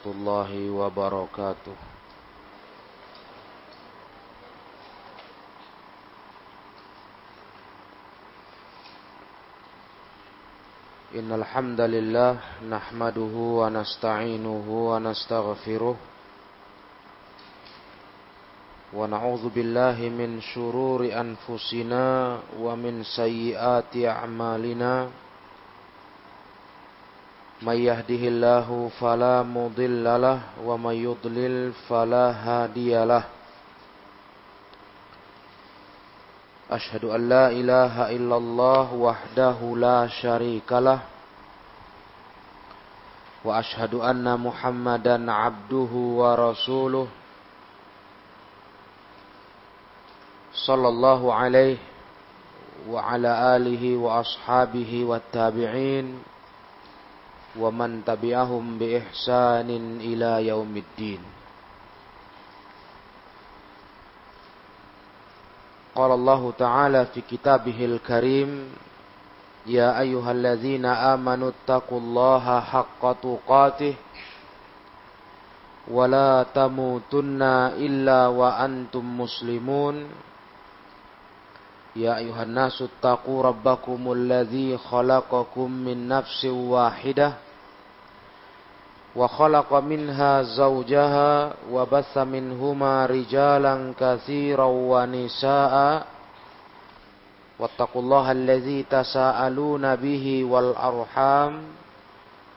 warahmatullahi wabarakatuh. Innal hamdalillah nahmaduhu wa nasta'inuhu wa nastaghfiruh wa na'udzu billahi min shururi anfusina wa min sayyiati a'malina من يهده الله فلا مضل له ومن يضلل فلا هادي له. أشهد أن لا إله إلا الله وحده لا شريك له وأشهد أن محمدا عبده ورسوله صلى الله عليه وعلى آله وأصحابه والتابعين. ومن تبعهم بإحسان إلى يوم الدين قال الله تعالى في كتابه الكريم يا أيها الذين آمنوا اتقوا الله حق تقاته ولا تموتن إلا وأنتم مسلمون يا أيها الناس اتقوا ربكم الذي خلقكم من نفس واحدة وخلق منها زوجها وبث منهما رجالا كثيرا ونساء واتقوا الله الذي تساءلون به والأرحام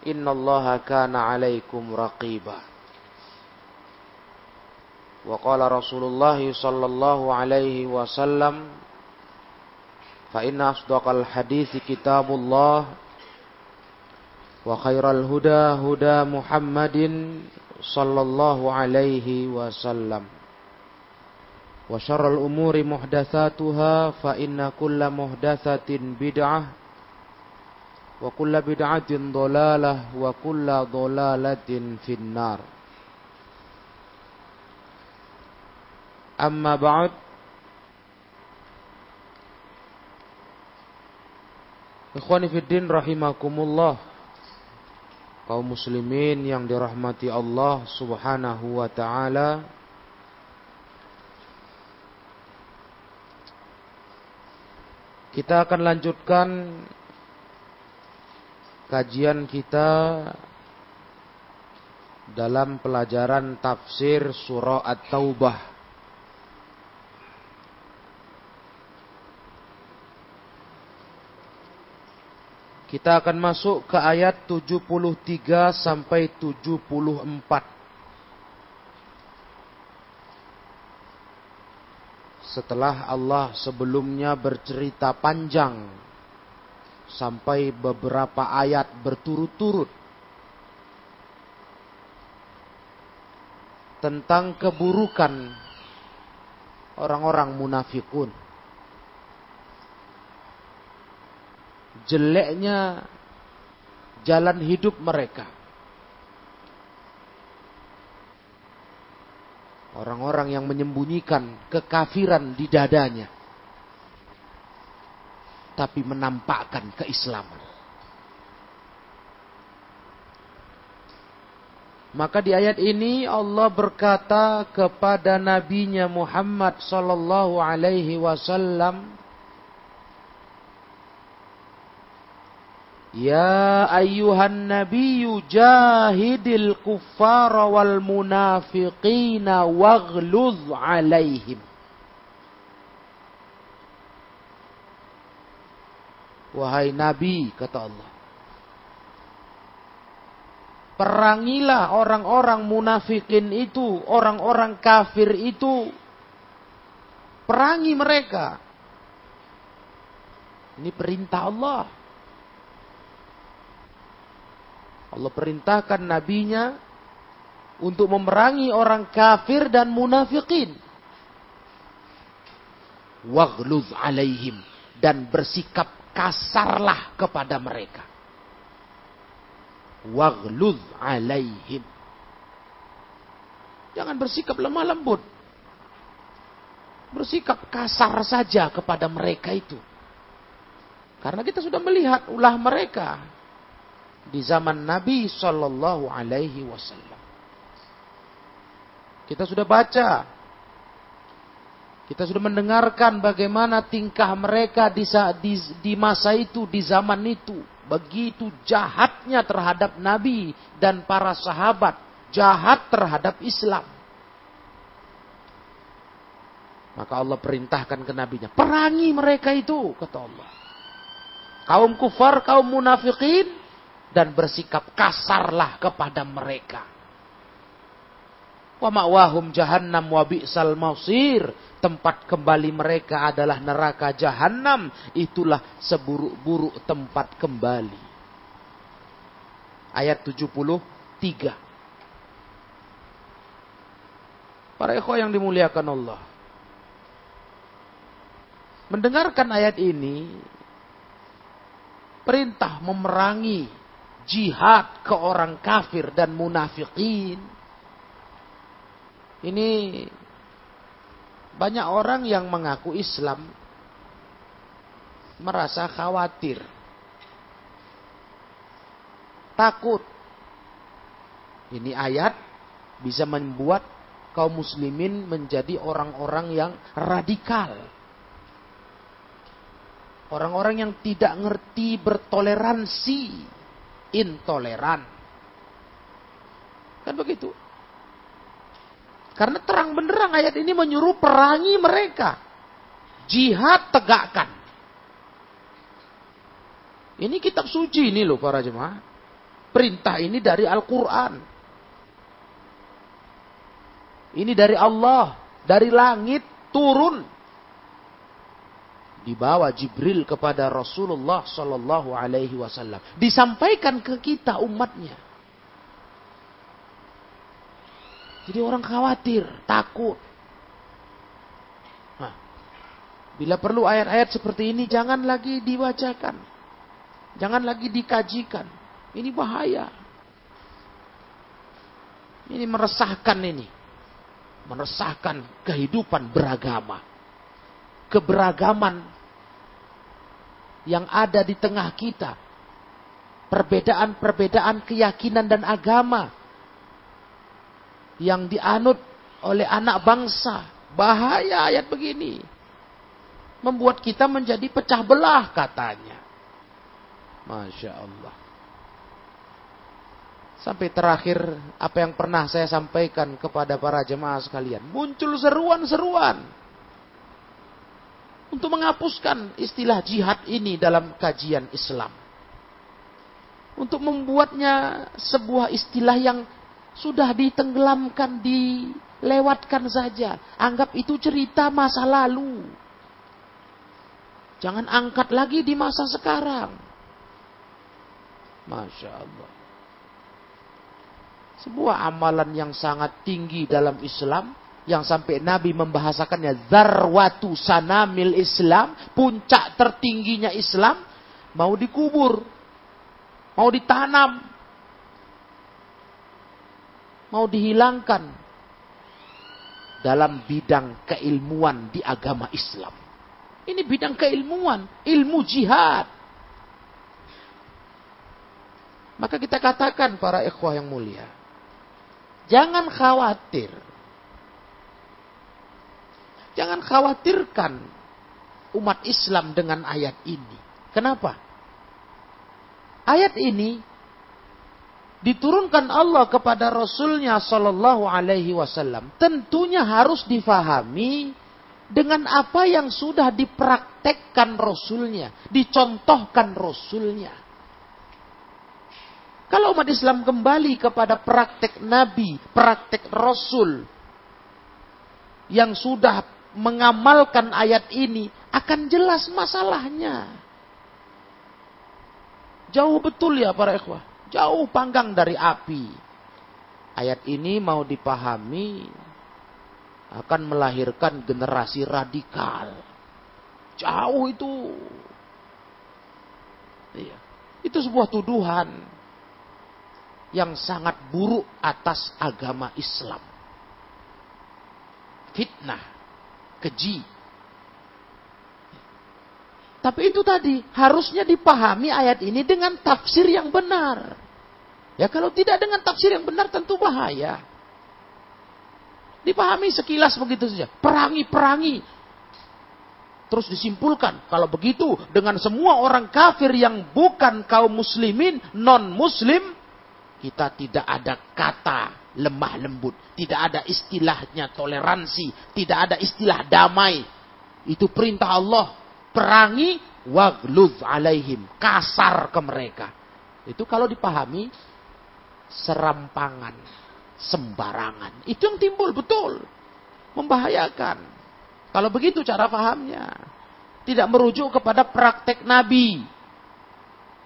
إن الله كان عليكم رقيبا وقال رسول الله صلى الله عليه وسلم فإن أصدق الحديث كتاب الله وخير الهدى هدى محمد صلى الله عليه وسلم وشر الأمور محدثاتها فإن كل محدثة بدعة وكل بدعة ضلالة وكل ضلالة في النار أما بعد Ikhwani fiddin rahimakumullah kaum muslimin yang dirahmati Allah Subhanahu wa taala. Kita akan lanjutkan kajian kita dalam pelajaran tafsir surah At-Taubah. Kita akan masuk ke ayat 73 sampai 74. Setelah Allah sebelumnya bercerita panjang sampai beberapa ayat berturut-turut tentang keburukan orang-orang munafikun. Jeleknya jalan hidup mereka. Orang-orang yang menyembunyikan kekafiran di dadanya. Tapi menampakkan keislaman. Maka di ayat ini Allah berkata kepada nabinya Muhammad sallallahu alaihi wasallam Ya ayyuhan nabiyyu jahidil kuffara wal munafiqina waghluz alaihim. Wahai nabi kata Allah. Perangilah orang-orang munafikin itu, orang-orang kafir itu. Perangi mereka. Ini perintah Allah. Allah perintahkan nabinya untuk memerangi orang kafir dan munafikin. Waghluz alaihim dan bersikap kasarlah kepada mereka. Waghluz alaihim. Jangan bersikap lemah lembut. Bersikap kasar saja kepada mereka itu. Karena kita sudah melihat ulah mereka di zaman Nabi Shallallahu Alaihi Wasallam. Kita sudah baca. Kita sudah mendengarkan bagaimana tingkah mereka di, di, di masa itu, di zaman itu. Begitu jahatnya terhadap Nabi dan para sahabat. Jahat terhadap Islam. Maka Allah perintahkan ke nabinya, perangi mereka itu, kata Allah. Kaum kufar, kaum munafikin, dan bersikap kasarlah kepada mereka. Wa ma'wahum jahannam wa bi'sal mausir. Tempat kembali mereka adalah neraka jahannam. Itulah seburuk-buruk tempat kembali. Ayat 73. Para ikhwah yang dimuliakan Allah. Mendengarkan ayat ini, perintah memerangi jihad ke orang kafir dan munafikin. Ini banyak orang yang mengaku Islam merasa khawatir. Takut. Ini ayat bisa membuat kaum muslimin menjadi orang-orang yang radikal Orang-orang yang tidak ngerti bertoleransi, intoleran. Kan begitu. Karena terang benderang ayat ini menyuruh perangi mereka. Jihad tegakkan. Ini kitab suci ini loh para jemaah. Perintah ini dari Al-Quran. Ini dari Allah. Dari langit turun dibawa Jibril kepada Rasulullah Sallallahu Alaihi Wasallam, disampaikan ke kita umatnya. Jadi orang khawatir, takut. Nah, bila perlu ayat-ayat seperti ini jangan lagi dibacakan, jangan lagi dikajikan. Ini bahaya. Ini meresahkan ini, meresahkan kehidupan beragama keberagaman yang ada di tengah kita. Perbedaan-perbedaan keyakinan dan agama yang dianut oleh anak bangsa. Bahaya ayat begini. Membuat kita menjadi pecah belah katanya. Masya Allah. Sampai terakhir apa yang pernah saya sampaikan kepada para jemaah sekalian. Muncul seruan-seruan untuk menghapuskan istilah jihad ini dalam kajian Islam. Untuk membuatnya sebuah istilah yang sudah ditenggelamkan, dilewatkan saja. Anggap itu cerita masa lalu. Jangan angkat lagi di masa sekarang. Masya Allah. Sebuah amalan yang sangat tinggi dalam Islam yang sampai Nabi membahasakannya zarwatu sanamil Islam, puncak tertingginya Islam, mau dikubur, mau ditanam, mau dihilangkan dalam bidang keilmuan di agama Islam. Ini bidang keilmuan, ilmu jihad. Maka kita katakan para ikhwah yang mulia, jangan khawatir Jangan khawatirkan umat Islam dengan ayat ini. Kenapa? Ayat ini diturunkan Allah kepada Rasulnya Shallallahu Alaihi Wasallam. Tentunya harus difahami dengan apa yang sudah dipraktekkan Rasulnya, dicontohkan Rasulnya. Kalau umat Islam kembali kepada praktek Nabi, praktek Rasul, yang sudah mengamalkan ayat ini akan jelas masalahnya. Jauh betul ya para ikhwah. Jauh panggang dari api. Ayat ini mau dipahami akan melahirkan generasi radikal. Jauh itu. Iya. Itu sebuah tuduhan yang sangat buruk atas agama Islam. Fitnah keji. Tapi itu tadi harusnya dipahami ayat ini dengan tafsir yang benar. Ya kalau tidak dengan tafsir yang benar tentu bahaya. Dipahami sekilas begitu saja. Perangi, perangi. Terus disimpulkan, kalau begitu dengan semua orang kafir yang bukan kaum muslimin, non-muslim, kita tidak ada kata lemah lembut. Tidak ada istilahnya toleransi. Tidak ada istilah damai. Itu perintah Allah. Perangi, wagluz alaihim. Kasar ke mereka. Itu kalau dipahami, serampangan, sembarangan. Itu yang timbul betul. Membahayakan. Kalau begitu cara pahamnya. Tidak merujuk kepada praktek Nabi.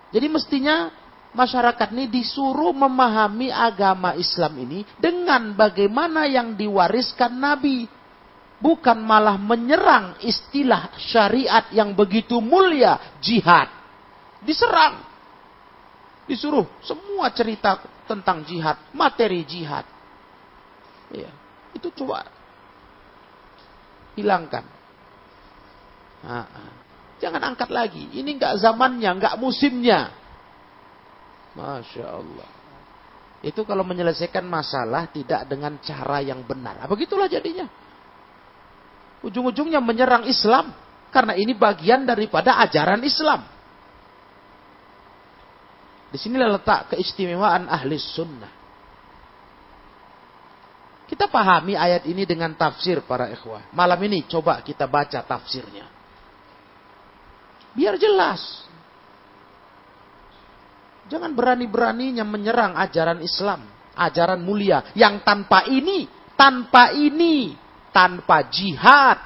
Jadi mestinya masyarakat ini disuruh memahami agama Islam ini dengan bagaimana yang diwariskan Nabi. Bukan malah menyerang istilah syariat yang begitu mulia, jihad. Diserang. Disuruh semua cerita tentang jihad, materi jihad. Ya, itu coba hilangkan. Nah, jangan angkat lagi. Ini nggak zamannya, nggak musimnya. Masya Allah. Itu kalau menyelesaikan masalah tidak dengan cara yang benar. Nah, begitulah jadinya. Ujung-ujungnya menyerang Islam. Karena ini bagian daripada ajaran Islam. Di sinilah letak keistimewaan ahli sunnah. Kita pahami ayat ini dengan tafsir para ikhwah. Malam ini coba kita baca tafsirnya. Biar jelas. Jangan berani-beraninya menyerang ajaran Islam. Ajaran mulia. Yang tanpa ini, tanpa ini, tanpa jihad.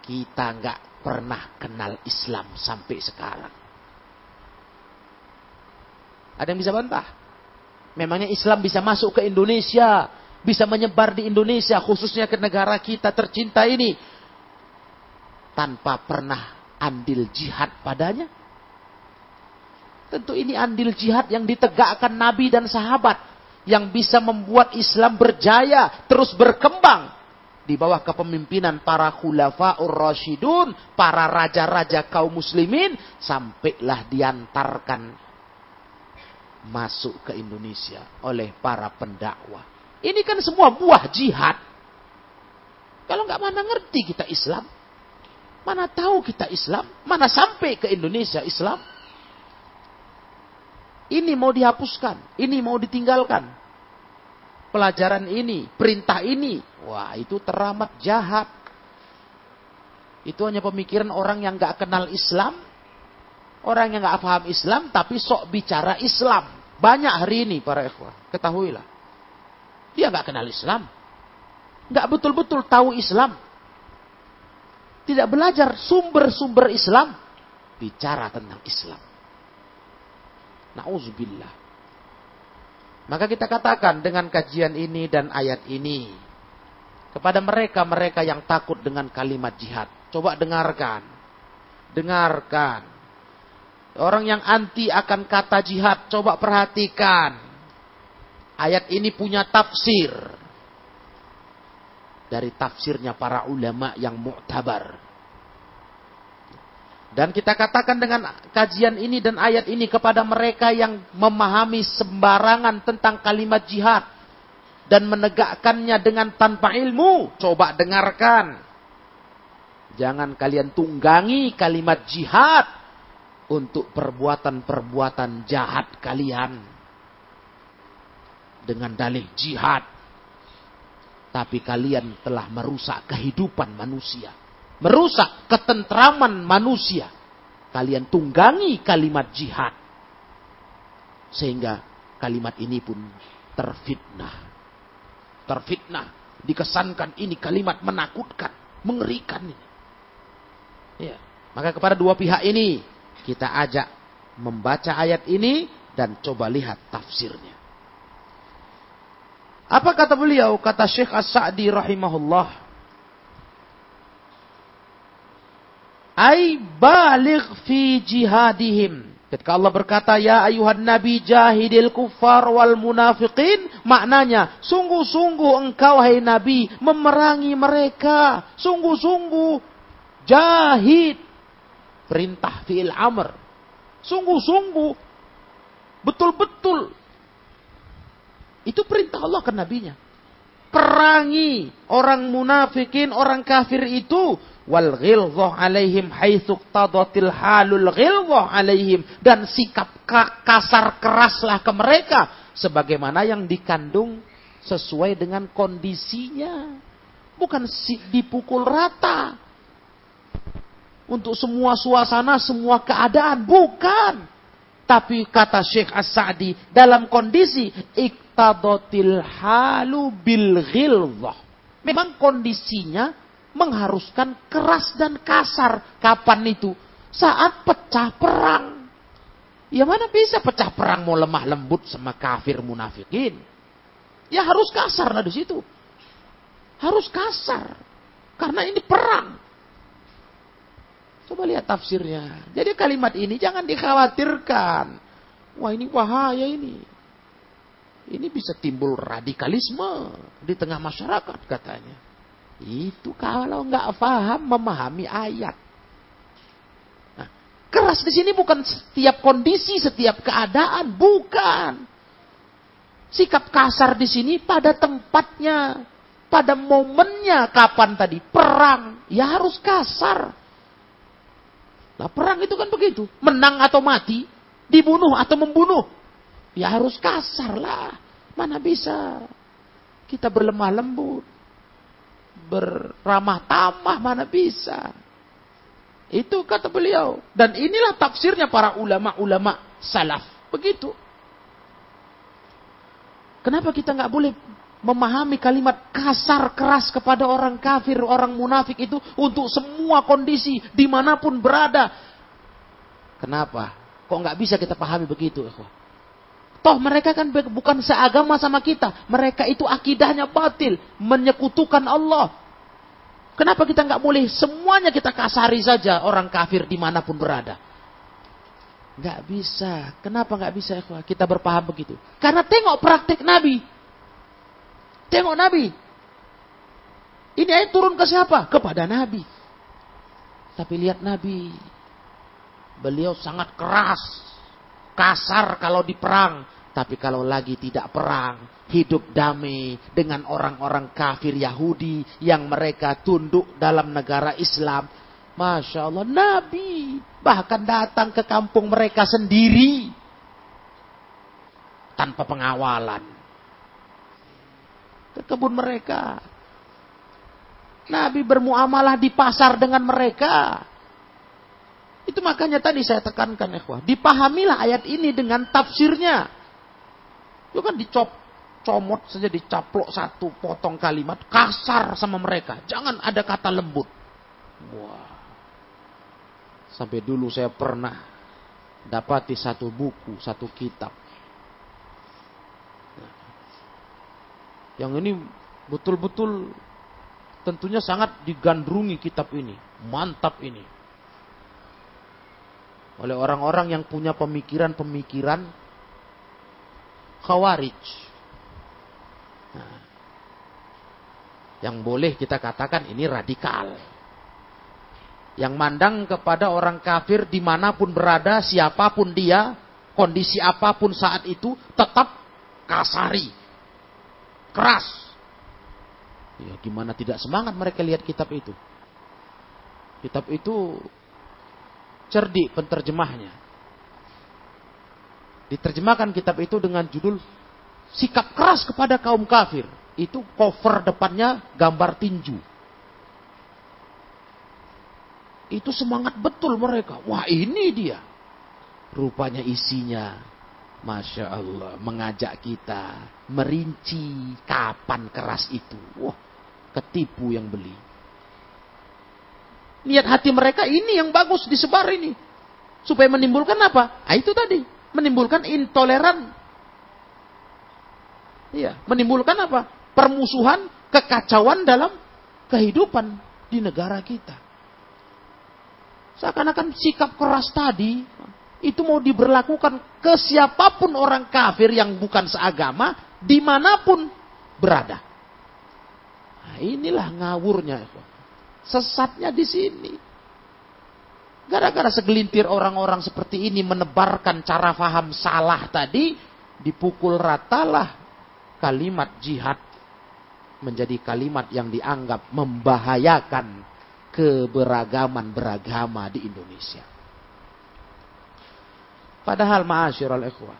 Kita nggak pernah kenal Islam sampai sekarang. Ada yang bisa bantah? Memangnya Islam bisa masuk ke Indonesia bisa menyebar di Indonesia, khususnya ke negara kita tercinta ini, tanpa pernah andil jihad padanya? Tentu ini andil jihad yang ditegakkan Nabi dan sahabat, yang bisa membuat Islam berjaya, terus berkembang, di bawah kepemimpinan para khulafaur rasyidun, para raja-raja kaum muslimin, sampailah diantarkan masuk ke Indonesia oleh para pendakwah. Ini kan semua buah jihad. Kalau nggak mana ngerti kita Islam, mana tahu kita Islam, mana sampai ke Indonesia Islam. Ini mau dihapuskan, ini mau ditinggalkan. Pelajaran ini, perintah ini, wah itu teramat jahat. Itu hanya pemikiran orang yang nggak kenal Islam, orang yang nggak paham Islam, tapi sok bicara Islam. Banyak hari ini para ikhwah, ketahuilah. Dia nggak kenal Islam. Nggak betul-betul tahu Islam. Tidak belajar sumber-sumber Islam. Bicara tentang Islam. Nauzubillah. Maka kita katakan dengan kajian ini dan ayat ini. Kepada mereka-mereka yang takut dengan kalimat jihad. Coba dengarkan. Dengarkan. Orang yang anti akan kata jihad. Coba perhatikan. Ayat ini punya tafsir. Dari tafsirnya para ulama yang mu'tabar. Dan kita katakan dengan kajian ini dan ayat ini kepada mereka yang memahami sembarangan tentang kalimat jihad. Dan menegakkannya dengan tanpa ilmu. Coba dengarkan. Jangan kalian tunggangi kalimat jihad untuk perbuatan-perbuatan jahat kalian dengan dalih jihad. Tapi kalian telah merusak kehidupan manusia. Merusak ketentraman manusia. Kalian tunggangi kalimat jihad. Sehingga kalimat ini pun terfitnah. Terfitnah. Dikesankan ini kalimat menakutkan. Mengerikan ini. Ya. Maka kepada dua pihak ini kita ajak membaca ayat ini dan coba lihat tafsirnya. Apa kata beliau? Kata Syekh As-Sa'di rahimahullah. Ay baligh fi jihadihim. Ketika Allah berkata, Ya ayuhan nabi jahidil kuffar wal munafiqin. Maknanya, sungguh-sungguh engkau hai nabi memerangi mereka. Sungguh-sungguh jahid. Perintah fi'il amr. Sungguh-sungguh. Betul-betul itu perintah Allah ke nabinya. perangi orang munafikin, orang kafir itu wal ghilzah alaihim haitsu tadatil halul ghilzah alaihim. Dan sikap kasar keraslah ke mereka. Sebagaimana yang dikandung sesuai dengan kondisinya. Bukan dipukul rata. Untuk semua suasana semua keadaan bukan. Tapi kata Syekh As-Sa'di dalam kondisi iqtadatil halu bil ghilzah. Memang kondisinya mengharuskan keras dan kasar. Kapan itu? Saat pecah perang. Ya mana bisa pecah perang mau lemah lembut sama kafir munafikin. Ya harus kasar lah di situ. Harus kasar. Karena ini perang. Coba lihat tafsirnya. Jadi kalimat ini jangan dikhawatirkan. Wah ini bahaya ini. Ini bisa timbul radikalisme di tengah masyarakat katanya. Itu kalau nggak paham memahami ayat. Nah, keras di sini bukan setiap kondisi, setiap keadaan, bukan. Sikap kasar di sini pada tempatnya, pada momennya kapan tadi perang, ya harus kasar. Lah perang itu kan begitu, menang atau mati, dibunuh atau membunuh. Ya harus kasar lah. Mana bisa kita berlemah lembut. Beramah tamah mana bisa. Itu kata beliau. Dan inilah tafsirnya para ulama-ulama salaf. Begitu. Kenapa kita nggak boleh memahami kalimat kasar keras kepada orang kafir, orang munafik itu untuk semua kondisi di mana pun berada. Kenapa? Kok nggak bisa kita pahami begitu? Toh mereka kan bukan seagama sama kita. Mereka itu akidahnya batil. Menyekutukan Allah. Kenapa kita nggak boleh semuanya kita kasari saja orang kafir di mana pun berada? Nggak bisa. Kenapa nggak bisa kita berpaham begitu? Karena tengok praktik Nabi. Tengok Nabi. Ini ayat turun ke siapa? Kepada Nabi. Tapi lihat Nabi. Beliau sangat keras. Kasar kalau diperang. Tapi kalau lagi tidak perang, hidup damai dengan orang-orang kafir Yahudi yang mereka tunduk dalam negara Islam. Masya Allah, Nabi bahkan datang ke kampung mereka sendiri tanpa pengawalan. Ke kebun mereka. Nabi bermuamalah di pasar dengan mereka. Itu makanya tadi saya tekankan ikhwah. Dipahamilah ayat ini dengan tafsirnya. Itu kan dicop, comot saja dicaplok satu potong kalimat kasar sama mereka. Jangan ada kata lembut. Wah. Sampai dulu saya pernah dapati satu buku, satu kitab. Yang ini betul-betul tentunya sangat digandrungi kitab ini. Mantap ini. Oleh orang-orang yang punya pemikiran-pemikiran khawarij. Nah, yang boleh kita katakan ini radikal. Yang mandang kepada orang kafir di mana pun berada, siapa pun dia, kondisi apa pun saat itu, tetap kasari. Keras. Ya gimana tidak semangat mereka lihat kitab itu. Kitab itu cerdik penterjemahnya. Diterjemahkan kitab itu dengan judul Sikap keras kepada kaum kafir. Itu cover depannya gambar tinju. Itu semangat betul mereka. Wah ini dia. Rupanya isinya. Masya Allah. Mengajak kita. Merinci kapan keras itu. Wah ketipu yang beli. Niat hati mereka ini yang bagus disebar ini. Supaya menimbulkan apa? Ah, itu tadi menimbulkan intoleran. Iya, menimbulkan apa? Permusuhan, kekacauan dalam kehidupan di negara kita. Seakan-akan sikap keras tadi itu mau diberlakukan ke siapa pun orang kafir yang bukan seagama di mana pun berada. Nah, inilah ngawurnya. Sesatnya di sini. Gara-gara segelintir orang-orang seperti ini menebarkan cara faham salah tadi, dipukul ratalah kalimat jihad menjadi kalimat yang dianggap membahayakan keberagaman beragama di Indonesia. Padahal ma'asyiral ikhwah,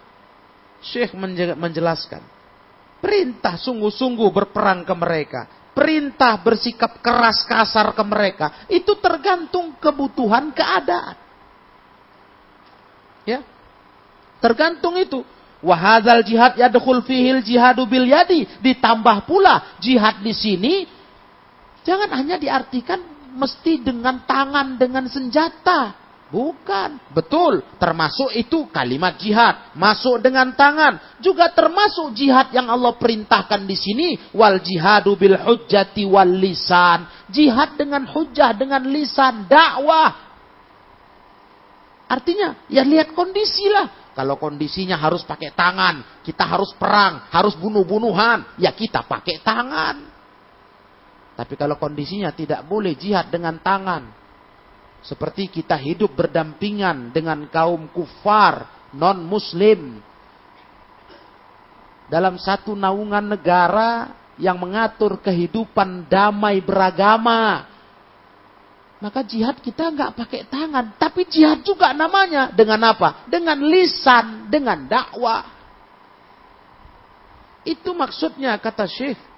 Syekh menjelaskan, perintah sungguh-sungguh berperang ke mereka, perintah bersikap keras kasar ke mereka, itu tergantung kebutuhan keadaan. Ya. Tergantung itu. Wahadal jihad yadkhul fihil jihadu bil yadi. Ditambah pula jihad di sini jangan hanya diartikan mesti dengan tangan dengan senjata. Bukan. Betul. Termasuk itu kalimat jihad. Masuk dengan tangan. Juga termasuk jihad yang Allah perintahkan di sini. Wal jihadu bil hujjati wal lisan. Jihad dengan hujjah, dengan lisan. Dakwah. Artinya, ya lihat kondisi lah. Kalau kondisinya harus pakai tangan, kita harus perang, harus bunuh-bunuhan, ya kita pakai tangan. Tapi kalau kondisinya tidak boleh jihad dengan tangan, seperti kita hidup berdampingan dengan kaum kufar, non-muslim. Dalam satu naungan negara yang mengatur kehidupan damai beragama. Maka jihad kita nggak pakai tangan, tapi jihad juga namanya dengan apa? Dengan lisan, dengan dakwah. Itu maksudnya kata Syekh.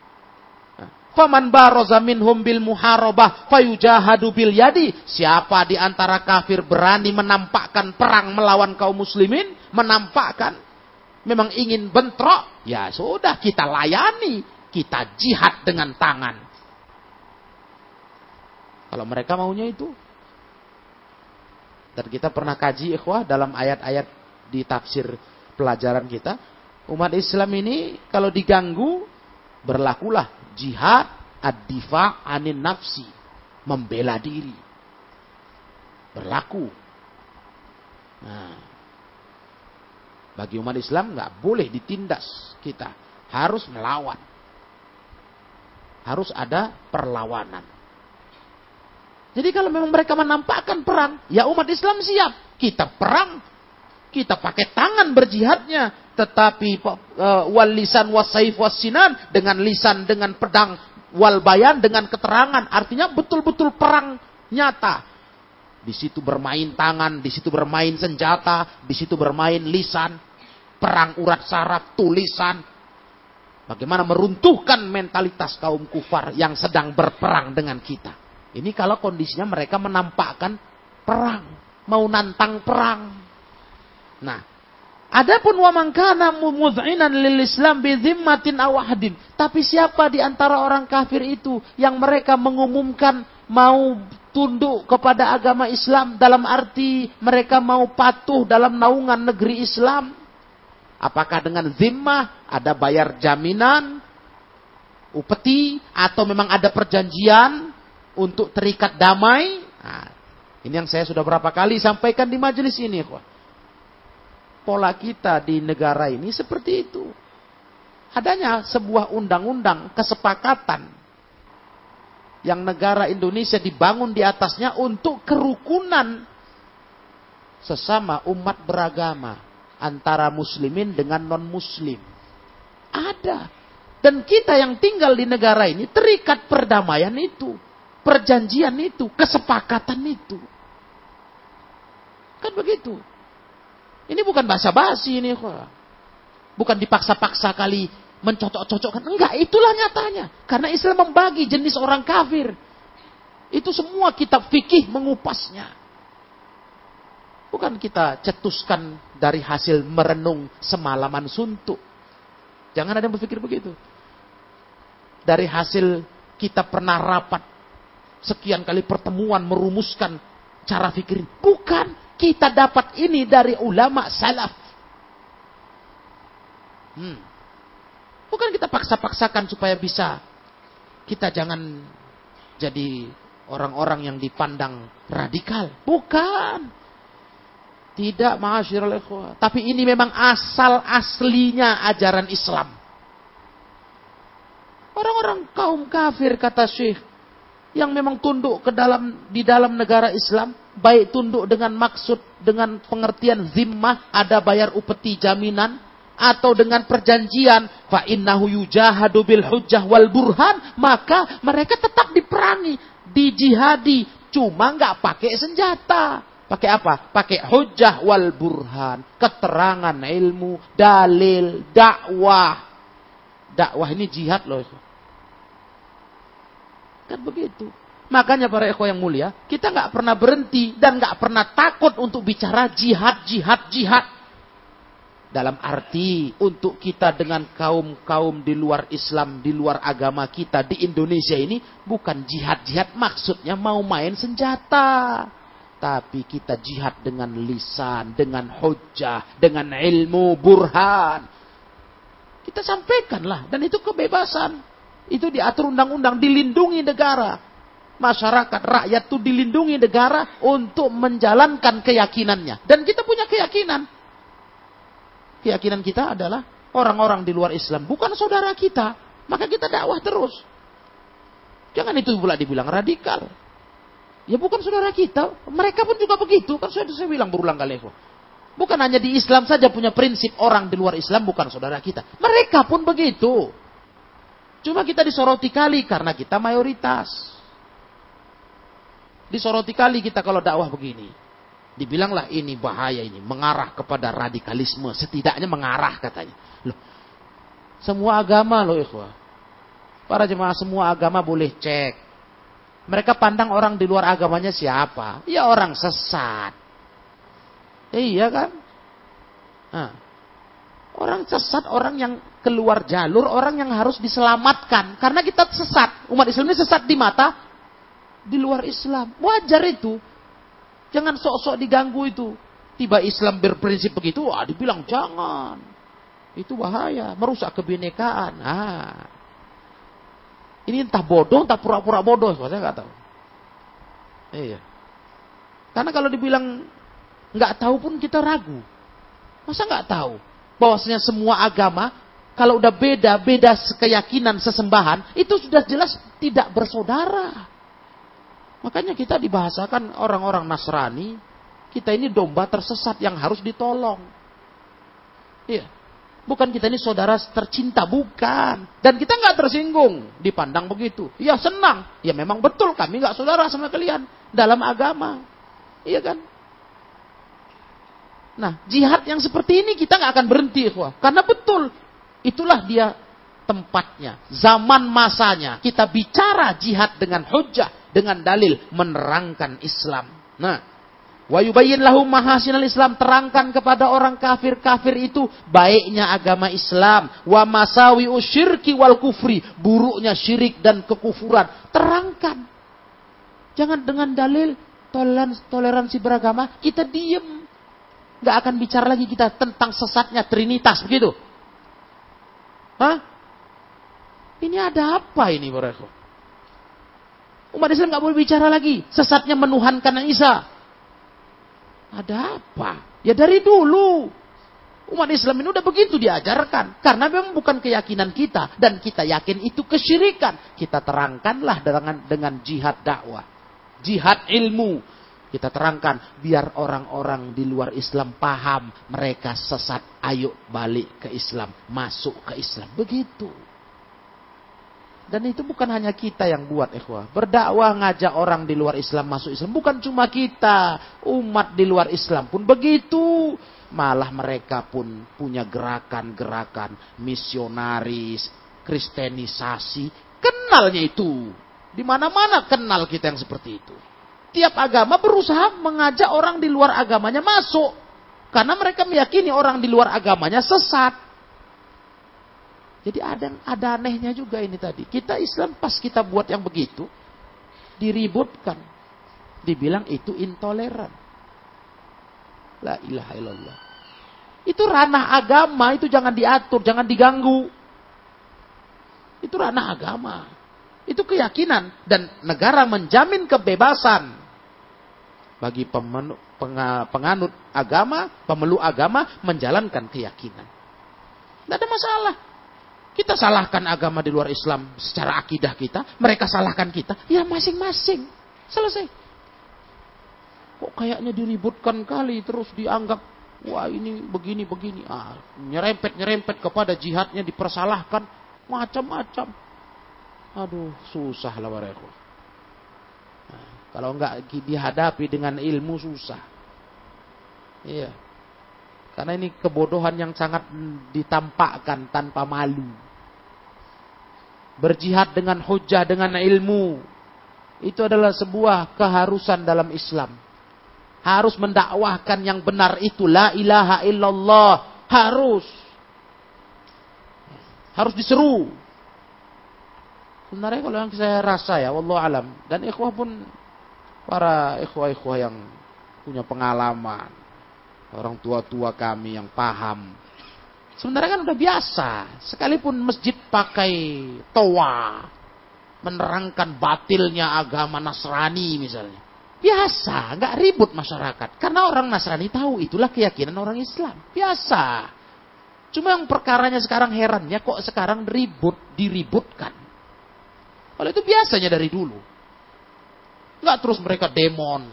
Faman baroza minhum bil muharabah fayujahadu bil yadi. Siapa di antara kafir berani menampakkan perang melawan kaum muslimin, menampakkan memang ingin bentrok, ya sudah kita layani, kita jihad dengan tangan. Kalau mereka maunya itu. Dan kita pernah kaji ikhwah dalam ayat-ayat di tafsir pelajaran kita. Umat Islam ini kalau diganggu berlakulah jihad ad-difa anin nafsi. Membela diri. Berlaku. Nah, bagi umat Islam nggak boleh ditindas kita. Harus melawan. Harus ada perlawanan. Jadi kalau memang mereka menampakkan perang, ya umat Islam siap. Kita perang, kita pakai tangan berjihadnya. Tetapi uh, wal lisan wasaif wasinan dengan lisan dengan pedang wal bayan dengan keterangan. Artinya betul-betul perang nyata. Di situ bermain tangan, di situ bermain senjata, di situ bermain lisan, perang urat saraf, tulisan. Bagaimana meruntuhkan mentalitas kaum kufar yang sedang berperang dengan kita. Ini kalau kondisinya mereka menampakkan perang, mau nantang perang. Nah, adapun wa man kana mudhinan lil Islam bi dhimmatin aw Tapi siapa di antara orang kafir itu yang mereka mengumumkan mau tunduk kepada agama Islam dalam arti mereka mau patuh dalam naungan negeri Islam? Apakah dengan zimmah ada bayar jaminan, upeti atau memang ada perjanjian untuk terikat damai. Nah, ini yang saya sudah berapa kali sampaikan di majelis ini. Pola kita di negara ini seperti itu. Adanya sebuah undang-undang kesepakatan yang negara Indonesia dibangun di atasnya untuk kerukunan sesama umat beragama antara muslimin dengan non-muslim. Ada. Dan kita yang tinggal di negara ini terikat perdamaian itu perjanjian itu, kesepakatan itu. Kan begitu. Ini bukan bahasa basi ini. Bukan dipaksa-paksa kali mencocok-cocokkan. Enggak, itulah nyatanya. Karena Islam membagi jenis orang kafir. Itu semua kitab fikih mengupasnya. Bukan kita cetuskan dari hasil merenung semalaman suntuk. Jangan ada yang berpikir begitu. Dari hasil kita pernah rapat sekian kali pertemuan merumuskan cara fikir. Bukan. Kita dapat ini dari ulama salaf. Hmm. Bukan kita paksa-paksakan supaya bisa. Kita jangan jadi orang-orang yang dipandang radikal. Bukan. Tidak ma'asyiral ikhwah. Tapi ini memang asal aslinya ajaran Islam. Orang-orang kaum kafir kata Syekh yang memang tunduk ke dalam di dalam negara Islam, baik tunduk dengan maksud dengan pengertian zimmah, ada bayar upeti jaminan, atau dengan perjanjian fa innahu yujahadu bil hujjah wal burhan maka mereka tetap diperangi dijihadi cuma nggak pakai senjata. Pakai apa? Pakai hujjah wal burhan keterangan ilmu dalil dakwah. Dakwah ini jihad loh kan begitu Makanya para ekor yang mulia, kita nggak pernah berhenti dan nggak pernah takut untuk bicara jihad, jihad, jihad. Dalam arti untuk kita dengan kaum-kaum di luar Islam, di luar agama kita di Indonesia ini bukan jihad-jihad maksudnya mau main senjata. Tapi kita jihad dengan lisan, dengan hujah, dengan ilmu, burhan. Kita sampaikanlah dan itu kebebasan. Itu diatur undang-undang, dilindungi negara masyarakat, rakyat itu dilindungi negara untuk menjalankan keyakinannya. Dan kita punya keyakinan. Keyakinan kita adalah orang-orang di luar Islam bukan saudara kita. Maka kita dakwah terus. Jangan itu pula dibilang radikal. Ya bukan saudara kita. Mereka pun juga begitu. Kan sudah saya bilang berulang kali. Bukan hanya di Islam saja punya prinsip orang di luar Islam bukan saudara kita. Mereka pun begitu. Cuma kita disoroti kali karena kita mayoritas. Disoroti kali kita kalau dakwah begini. Dibilanglah ini bahaya ini, mengarah kepada radikalisme, setidaknya mengarah katanya. Loh, semua agama loh ikhwah. Para jemaah semua agama boleh cek. Mereka pandang orang di luar agamanya siapa? Ya orang sesat. Eh, iya kan? Nah, orang sesat, orang yang keluar jalur, orang yang harus diselamatkan. Karena kita sesat. Umat Islam ini sesat di mata di luar Islam. Wajar itu. Jangan sok-sok diganggu itu. Tiba Islam berprinsip begitu, ah dibilang jangan. Itu bahaya, merusak kebinekaan. Ah. Ini entah bodoh, entah pura-pura bodoh, saya nggak tahu. Iya. Karena kalau dibilang nggak tahu pun kita ragu. Masa nggak tahu? Bahwasanya semua agama kalau udah beda, beda keyakinan, sesembahan, itu sudah jelas tidak bersaudara. Makanya kita dibahasakan orang-orang Nasrani, kita ini domba tersesat yang harus ditolong. Iya. Bukan kita ini saudara tercinta, bukan. Dan kita nggak tersinggung, dipandang begitu. Ya senang, ya memang betul kami nggak saudara sama kalian dalam agama. Iya kan? Nah, jihad yang seperti ini kita nggak akan berhenti, wah. Karena betul, itulah dia tempatnya, zaman masanya. Kita bicara jihad dengan hujah, dengan dalil menerangkan Islam. Nah, wa yubayyin lahum mahasinal Islam terangkan kepada orang kafir-kafir itu baiknya agama Islam, wa masawi usyirki wal kufri, buruknya syirik dan kekufuran. Terangkan. Jangan dengan dalil toleransi, toleransi beragama, kita diem. Gak akan bicara lagi kita tentang sesatnya Trinitas, begitu. Hah? Ini ada apa ini mereka? Umat Islam nggak boleh bicara lagi. Sesatnya menuhankan Isa. Ada apa? Ya dari dulu. Umat Islam ini udah begitu diajarkan. Karena memang bukan keyakinan kita. Dan kita yakin itu kesyirikan. Kita terangkanlah dengan, dengan jihad dakwah. Jihad ilmu. Kita terangkan biar orang-orang di luar Islam paham mereka sesat. Ayo balik ke Islam. Masuk ke Islam. Begitu. Dan itu bukan hanya kita yang buat ikhwah. Berdakwah ngajak orang di luar Islam masuk Islam. Bukan cuma kita. Umat di luar Islam pun begitu. Malah mereka pun punya gerakan-gerakan misionaris, kristenisasi. Kenalnya itu. Di mana-mana kenal kita yang seperti itu. Tiap agama berusaha mengajak orang di luar agamanya masuk. Karena mereka meyakini orang di luar agamanya sesat. Jadi ada ada anehnya juga ini tadi. Kita Islam pas kita buat yang begitu diributkan. Dibilang itu intoleran. La ilaha illallah. Itu ranah agama, itu jangan diatur, jangan diganggu. Itu ranah agama. Itu keyakinan dan negara menjamin kebebasan bagi pemenu, penganut agama, pemeluk agama menjalankan keyakinan. Tidak ada masalah. Kita salahkan agama di luar Islam secara akidah kita, mereka salahkan kita, ya masing-masing. Selesai. Kok kayaknya diributkan kali terus dianggap Wah ini begini begini, ah, nyerempet nyerempet kepada jihadnya dipersalahkan macam-macam. Aduh susah lah mereka. Kalau enggak dihadapi dengan ilmu susah. Iya. Karena ini kebodohan yang sangat ditampakkan tanpa malu. Berjihad dengan hujah, dengan ilmu. Itu adalah sebuah keharusan dalam Islam harus mendakwahkan yang benar itu la ilaha illallah harus harus diseru sebenarnya kalau yang saya rasa ya wallahu alam dan ikhwah pun para ikhwah-ikhwah yang punya pengalaman orang tua-tua kami yang paham sebenarnya kan udah biasa sekalipun masjid pakai toa menerangkan batilnya agama Nasrani misalnya Biasa, nggak ribut masyarakat. Karena orang Nasrani tahu itulah keyakinan orang Islam. Biasa. Cuma yang perkaranya sekarang herannya kok sekarang ribut, diributkan. Kalau itu biasanya dari dulu. Nggak terus mereka demon.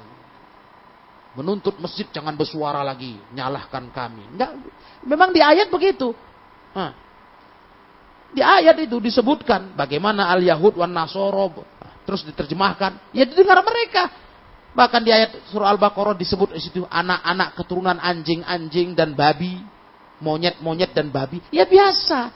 Menuntut masjid jangan bersuara lagi. Nyalahkan kami. Nggak, memang di ayat begitu. Nah, di ayat itu disebutkan bagaimana al-Yahud wan Nasoro terus diterjemahkan. Ya didengar mereka. Bahkan di ayat surah Al-Baqarah disebut di situ anak-anak keturunan anjing-anjing dan babi, monyet-monyet dan babi. Ya biasa.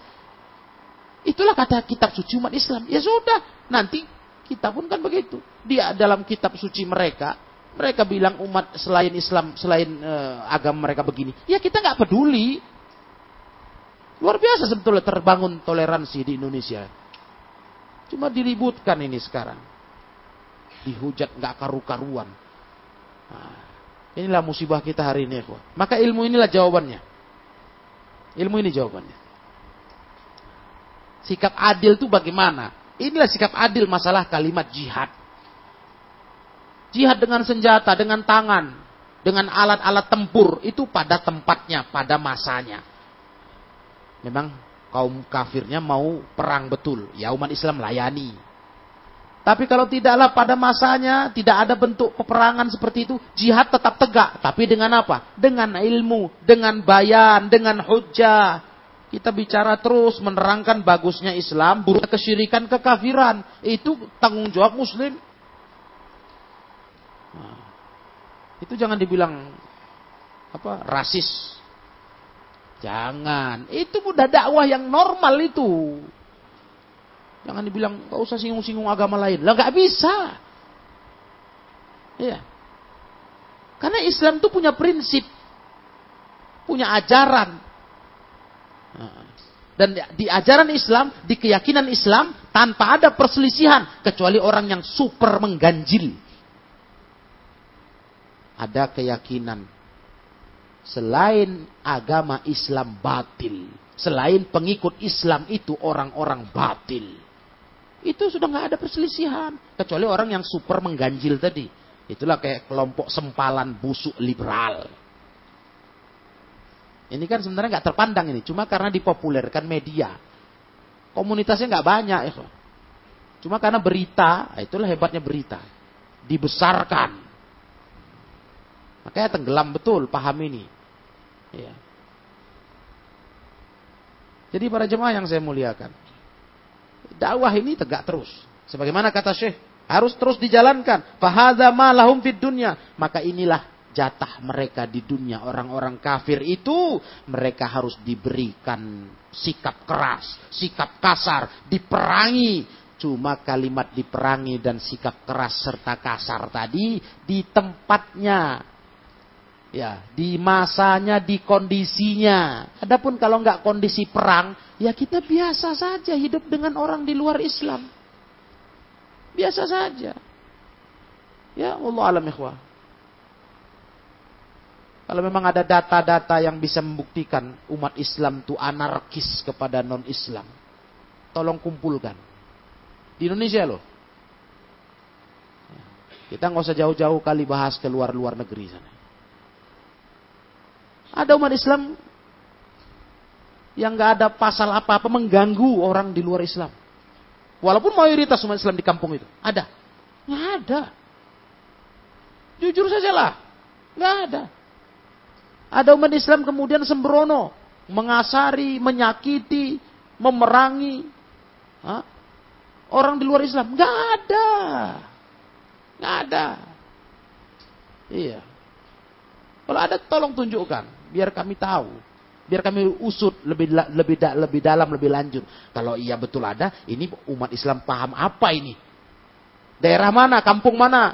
Itulah kata kitab suci umat Islam. Ya sudah, nanti kita pun kan begitu. Dia dalam kitab suci mereka, mereka bilang umat selain Islam, selain uh, agama mereka begini. Ya kita nggak peduli. Luar biasa sebetulnya terbangun toleransi di Indonesia. Cuma diributkan ini sekarang dihujat nggak karu-karuan. Nah, inilah musibah kita hari ini, ya, Maka ilmu inilah jawabannya. Ilmu ini jawabannya. Sikap adil itu bagaimana? Inilah sikap adil masalah kalimat jihad. Jihad dengan senjata, dengan tangan, dengan alat-alat tempur itu pada tempatnya, pada masanya. Memang kaum kafirnya mau perang betul, ya umat Islam layani. Tapi kalau tidaklah pada masanya tidak ada bentuk peperangan seperti itu, jihad tetap tegak. Tapi dengan apa? Dengan ilmu, dengan bayan, dengan hujah. Kita bicara terus menerangkan bagusnya Islam, buruk kesyirikan, kekafiran. Itu tanggung jawab muslim. Nah, itu jangan dibilang apa rasis. Jangan. Itu udah dakwah yang normal itu. Jangan dibilang gak usah singgung-singgung agama lain. Lah gak bisa. Iya. Karena Islam itu punya prinsip. Punya ajaran. Dan di ajaran Islam, di keyakinan Islam, tanpa ada perselisihan. Kecuali orang yang super mengganjil. Ada keyakinan. Selain agama Islam batil. Selain pengikut Islam itu orang-orang batil. Itu sudah nggak ada perselisihan. Kecuali orang yang super mengganjil tadi. Itulah kayak kelompok sempalan busuk liberal. Ini kan sebenarnya nggak terpandang ini. Cuma karena dipopulerkan media. Komunitasnya nggak banyak. Ya. Cuma karena berita, ah, itulah hebatnya berita. Dibesarkan. Makanya tenggelam betul paham ini. Ya. Jadi para jemaah yang saya muliakan dakwah ini tegak terus. Sebagaimana kata Syekh, harus terus dijalankan. Fahadha ma lahum fid dunya. Maka inilah jatah mereka di dunia. Orang-orang kafir itu mereka harus diberikan sikap keras, sikap kasar, diperangi. Cuma kalimat diperangi dan sikap keras serta kasar tadi di tempatnya. Ya, di masanya, di kondisinya. Adapun kalau nggak kondisi perang, ya kita biasa saja hidup dengan orang di luar Islam. Biasa saja. Ya, Allah alam ikhwah. Kalau memang ada data-data yang bisa membuktikan umat Islam itu anarkis kepada non-Islam, tolong kumpulkan. Di Indonesia loh. Kita nggak usah jauh-jauh kali bahas ke luar-luar negeri sana. Ada umat Islam yang nggak ada pasal apa-apa mengganggu orang di luar Islam. Walaupun mayoritas umat Islam di kampung itu ada, nggak ada. Jujur saja lah, nggak ada. Ada umat Islam kemudian sembrono, mengasari, menyakiti, memerangi ha? orang di luar Islam. Nggak ada. Nggak ada. Iya. Kalau ada tolong tunjukkan, biar kami tahu. Biar kami usut lebih lebih lebih dalam, lebih lanjut. Kalau iya betul ada, ini umat Islam paham apa ini? Daerah mana, kampung mana?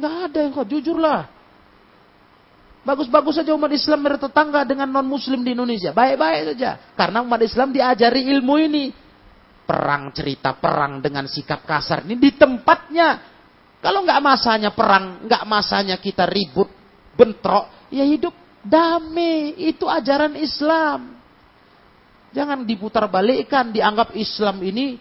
Nggak ada yang jujurlah. Bagus-bagus saja umat Islam bertetangga dengan non-muslim di Indonesia. Baik-baik saja. Karena umat Islam diajari ilmu ini. Perang cerita perang dengan sikap kasar ini di tempatnya. Kalau nggak masanya perang, nggak masanya kita ribut, bentrok, ya hidup damai. Itu ajaran Islam. Jangan diputar balikkan, dianggap Islam ini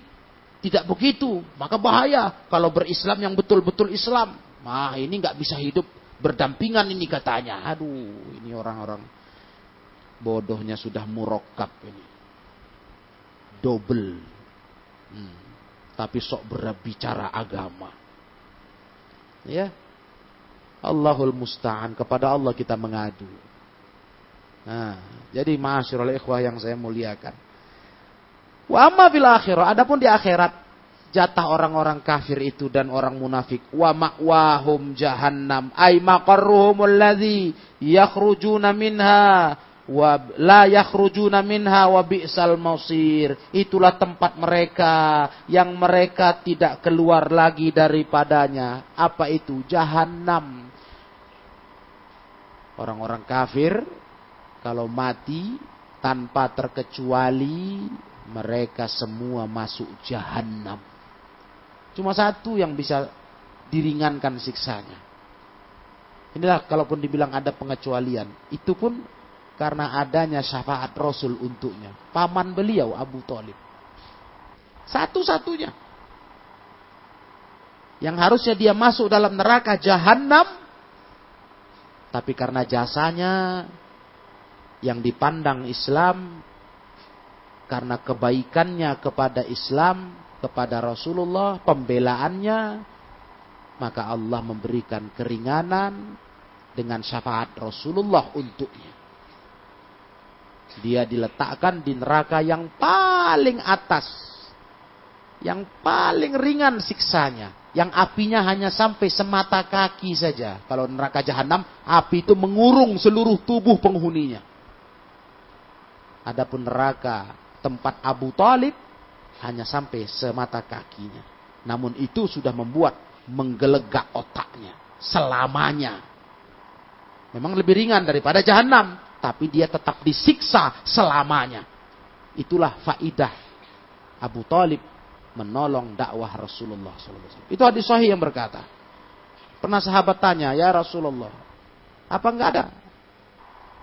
tidak begitu. Maka bahaya kalau berislam yang betul-betul Islam. Nah ini nggak bisa hidup berdampingan ini katanya. Aduh ini orang-orang bodohnya sudah murokap ini. Double. Hmm. Tapi sok berbicara agama. Ya. Allahul musta'an kepada Allah kita mengadu. Nah, jadi masyarul ikhwah yang saya muliakan. Wa amma fil akhirah, adapun di akhirat jatah orang-orang kafir itu dan orang munafik wa ma'wahum jahannam ay maqarruhum alladhi yakhrujuna minha wa la yakhrujuna minha wa bi'sal masir. Itulah tempat mereka yang mereka tidak keluar lagi daripadanya. Apa itu? Jahanam. Orang-orang kafir kalau mati tanpa terkecuali mereka semua masuk jahanam. Cuma satu yang bisa diringankan siksanya. Inilah kalaupun dibilang ada pengecualian, itu pun karena adanya syafaat Rasul untuknya. Paman beliau Abu Talib. Satu-satunya. Yang harusnya dia masuk dalam neraka jahanam. Tapi karena jasanya yang dipandang Islam. Karena kebaikannya kepada Islam, kepada Rasulullah, pembelaannya. Maka Allah memberikan keringanan dengan syafaat Rasulullah untuknya dia diletakkan di neraka yang paling atas. Yang paling ringan siksanya. Yang apinya hanya sampai semata kaki saja. Kalau neraka jahanam, api itu mengurung seluruh tubuh penghuninya. Adapun neraka tempat Abu Talib hanya sampai semata kakinya. Namun itu sudah membuat menggelegak otaknya selamanya. Memang lebih ringan daripada jahanam tapi dia tetap disiksa selamanya. Itulah faidah Abu Talib menolong dakwah Rasulullah SAW. Itu hadis sahih yang berkata. Pernah sahabat tanya, ya Rasulullah, apa enggak ada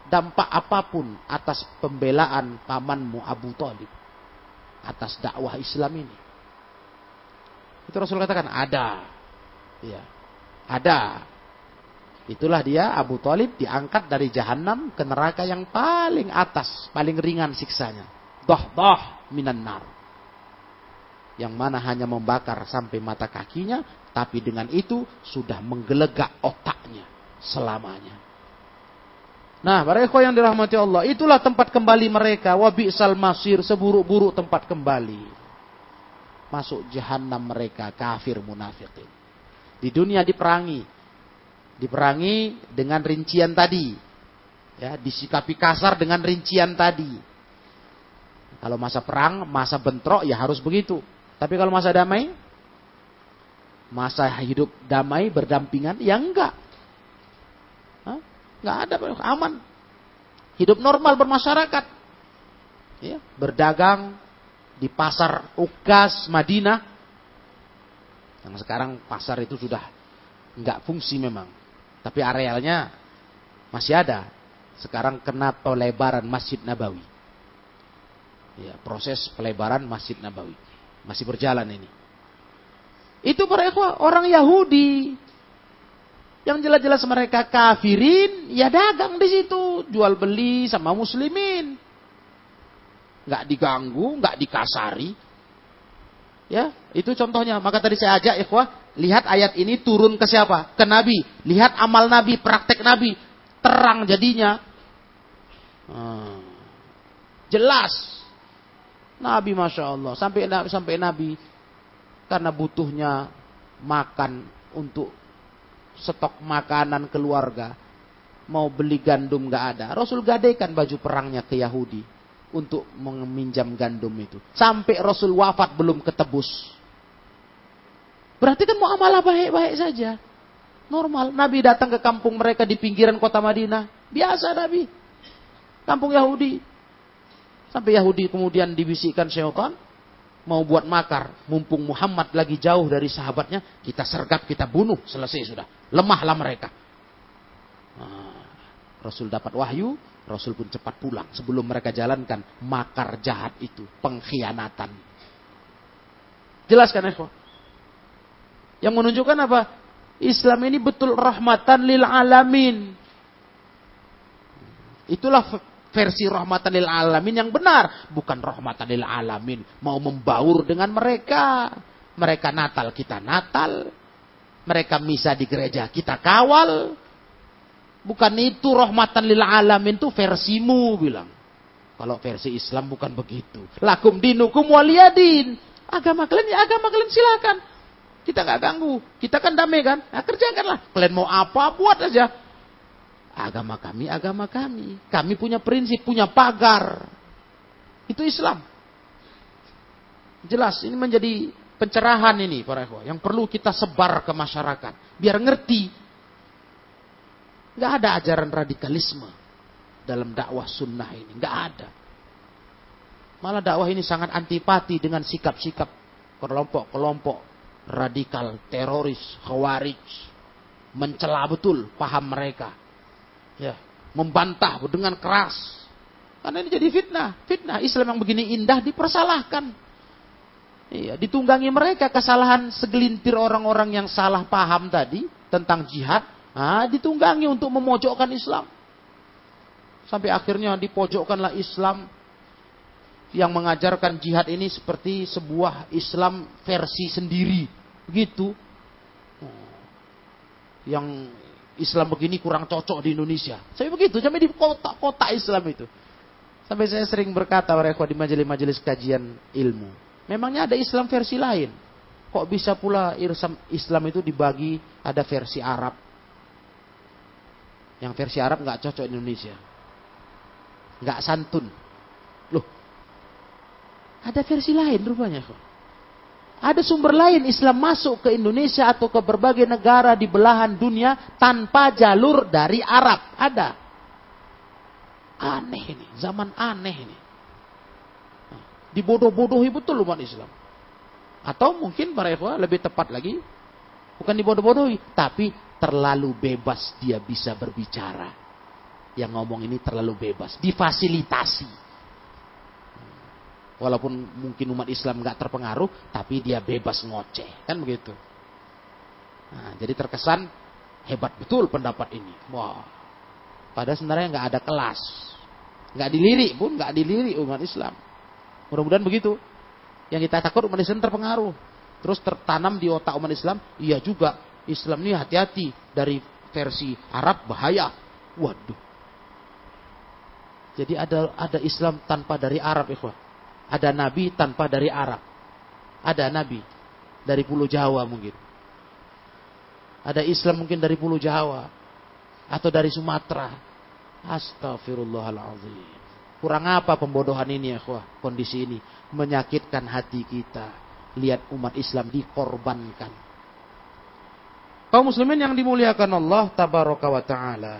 dampak apa pun atas pembelaan pamanmu Abu Talib atas dakwah Islam ini? Itu Rasul katakan ada, ya, ada. Itulah dia Abu Talib diangkat dari jahanam ke neraka yang paling atas, paling ringan siksanya. Doh doh minan nar. Yang mana hanya membakar sampai mata kakinya, tapi dengan itu sudah menggelegak otaknya selamanya. Nah, para ikhwah yang dirahmati Allah, itulah tempat kembali mereka. Wabi sal masir, seburuk-buruk tempat kembali. Masuk jahanam mereka, kafir munafikin. Di dunia diperangi, diperangi dengan rincian tadi. Ya, disikapi kasar dengan rincian tadi. Kalau masa perang, masa bentrok ya harus begitu. Tapi kalau masa damai, masa hidup damai berdampingan ya enggak. Hah? Enggak ada aman. Hidup normal bermasyarakat. Ya, berdagang di pasar Ukas Madinah. Yang sekarang pasar itu sudah enggak fungsi memang. Tapi arealnya masih ada. Sekarang kena pelebaran Masjid Nabawi. Ya, proses pelebaran Masjid Nabawi. Masih berjalan ini. Itu para ikhwah, orang Yahudi. Yang jelas-jelas mereka kafirin, ya dagang di situ. Jual beli sama muslimin. Nggak diganggu, nggak dikasari. Ya, itu contohnya. Maka tadi saya ajak ikhwah, lihat ayat ini turun ke siapa? Ke Nabi. Lihat amal Nabi, praktek Nabi. terang jadinya. Hmm. Jelas. Nabi Masya Allah. Sampai, sampai Nabi. Karena butuhnya makan untuk stok makanan keluarga. Mau beli gandum gak ada. Rasul gadaikan baju perangnya ke Yahudi. Untuk meminjam gandum itu. Sampai Rasul wafat belum ketebus. Berarti kan mau amalah baik-baik saja. Normal. Nabi datang ke kampung mereka di pinggiran kota Madinah. Biasa Nabi. Kampung Yahudi. Sampai Yahudi kemudian dibisikkan syaitan. Mau buat makar. Mumpung Muhammad lagi jauh dari sahabatnya. Kita sergap, kita bunuh. Selesai sudah. Lemahlah mereka. Nah, Rasul dapat wahyu. Rasul pun cepat pulang. Sebelum mereka jalankan makar jahat itu. Pengkhianatan. Jelaskan ya Yang menunjukkan apa? Islam ini betul rahmatan lil alamin. Itulah versi rahmatan lil alamin yang benar, bukan rahmatan lil alamin mau membaur dengan mereka. Mereka Natal, kita Natal. Mereka misa di gereja, kita kawal. Bukan itu rahmatan lil alamin itu versimu bilang. Kalau versi Islam bukan begitu. Lakum dinukum waliyadin. Agama kalian ya agama kalian silakan. Kita nggak ganggu. Kita kan damai kan? Nah, kerjakanlah. Kalian mau apa, buat aja. Agama kami, agama kami. Kami punya prinsip, punya pagar. Itu Islam. Jelas, ini menjadi pencerahan ini para ikhwah. Yang perlu kita sebar ke masyarakat. Biar ngerti. Nggak ada ajaran radikalisme dalam dakwah sunnah ini. Nggak ada. Malah dakwah ini sangat antipati dengan sikap-sikap kelompok-kelompok radikal, teroris, khawarij, mencela betul paham mereka. Ya, membantah dengan keras. Karena ini jadi fitnah. Fitnah Islam yang begini indah dipersalahkan. Iya, ditunggangi mereka kesalahan segelintir orang-orang yang salah paham tadi tentang jihad, nah, ditunggangi untuk memojokkan Islam. Sampai akhirnya dipojokkanlah Islam yang mengajarkan jihad ini seperti sebuah Islam versi sendiri. Begitu. Yang Islam begini kurang cocok di Indonesia. Saya begitu, sampai di kota-kota Islam itu. Sampai saya sering berkata mereka di majelis-majelis kajian ilmu. Memangnya ada Islam versi lain. Kok bisa pula Islam itu dibagi ada versi Arab. Yang versi Arab nggak cocok di Indonesia. Nggak santun. Loh, ada versi lain rupanya kok. Ada sumber lain Islam masuk ke Indonesia atau ke berbagai negara di belahan dunia tanpa jalur dari Arab. Ada. Aneh ini, zaman aneh ini. Dibodoh-bodohi betul umat Islam. Atau mungkin para lebih tepat lagi, bukan dibodoh-bodohi, tapi terlalu bebas dia bisa berbicara. Yang ngomong ini terlalu bebas, difasilitasi. Walaupun mungkin umat Islam nggak terpengaruh, tapi dia bebas ngoceh, kan begitu. Nah, jadi terkesan hebat betul pendapat ini. Wah, padahal sebenarnya nggak ada kelas, nggak dilirik pun, nggak dilirik umat Islam. Mudah-mudahan begitu. Yang kita takut umat Islam terpengaruh, terus tertanam di otak umat Islam, iya juga Islam ini hati-hati dari versi Arab bahaya. Waduh. Jadi ada ada Islam tanpa dari Arab, ikhwah. Ada nabi tanpa dari Arab. Ada nabi dari pulau Jawa mungkin. Ada Islam mungkin dari pulau Jawa atau dari Sumatera. Astagfirullahaladzim. Kurang apa pembodohan ini ya Kondisi ini menyakitkan hati kita. Lihat umat Islam dikorbankan. Kaum muslimin yang dimuliakan Allah tabaraka wa taala.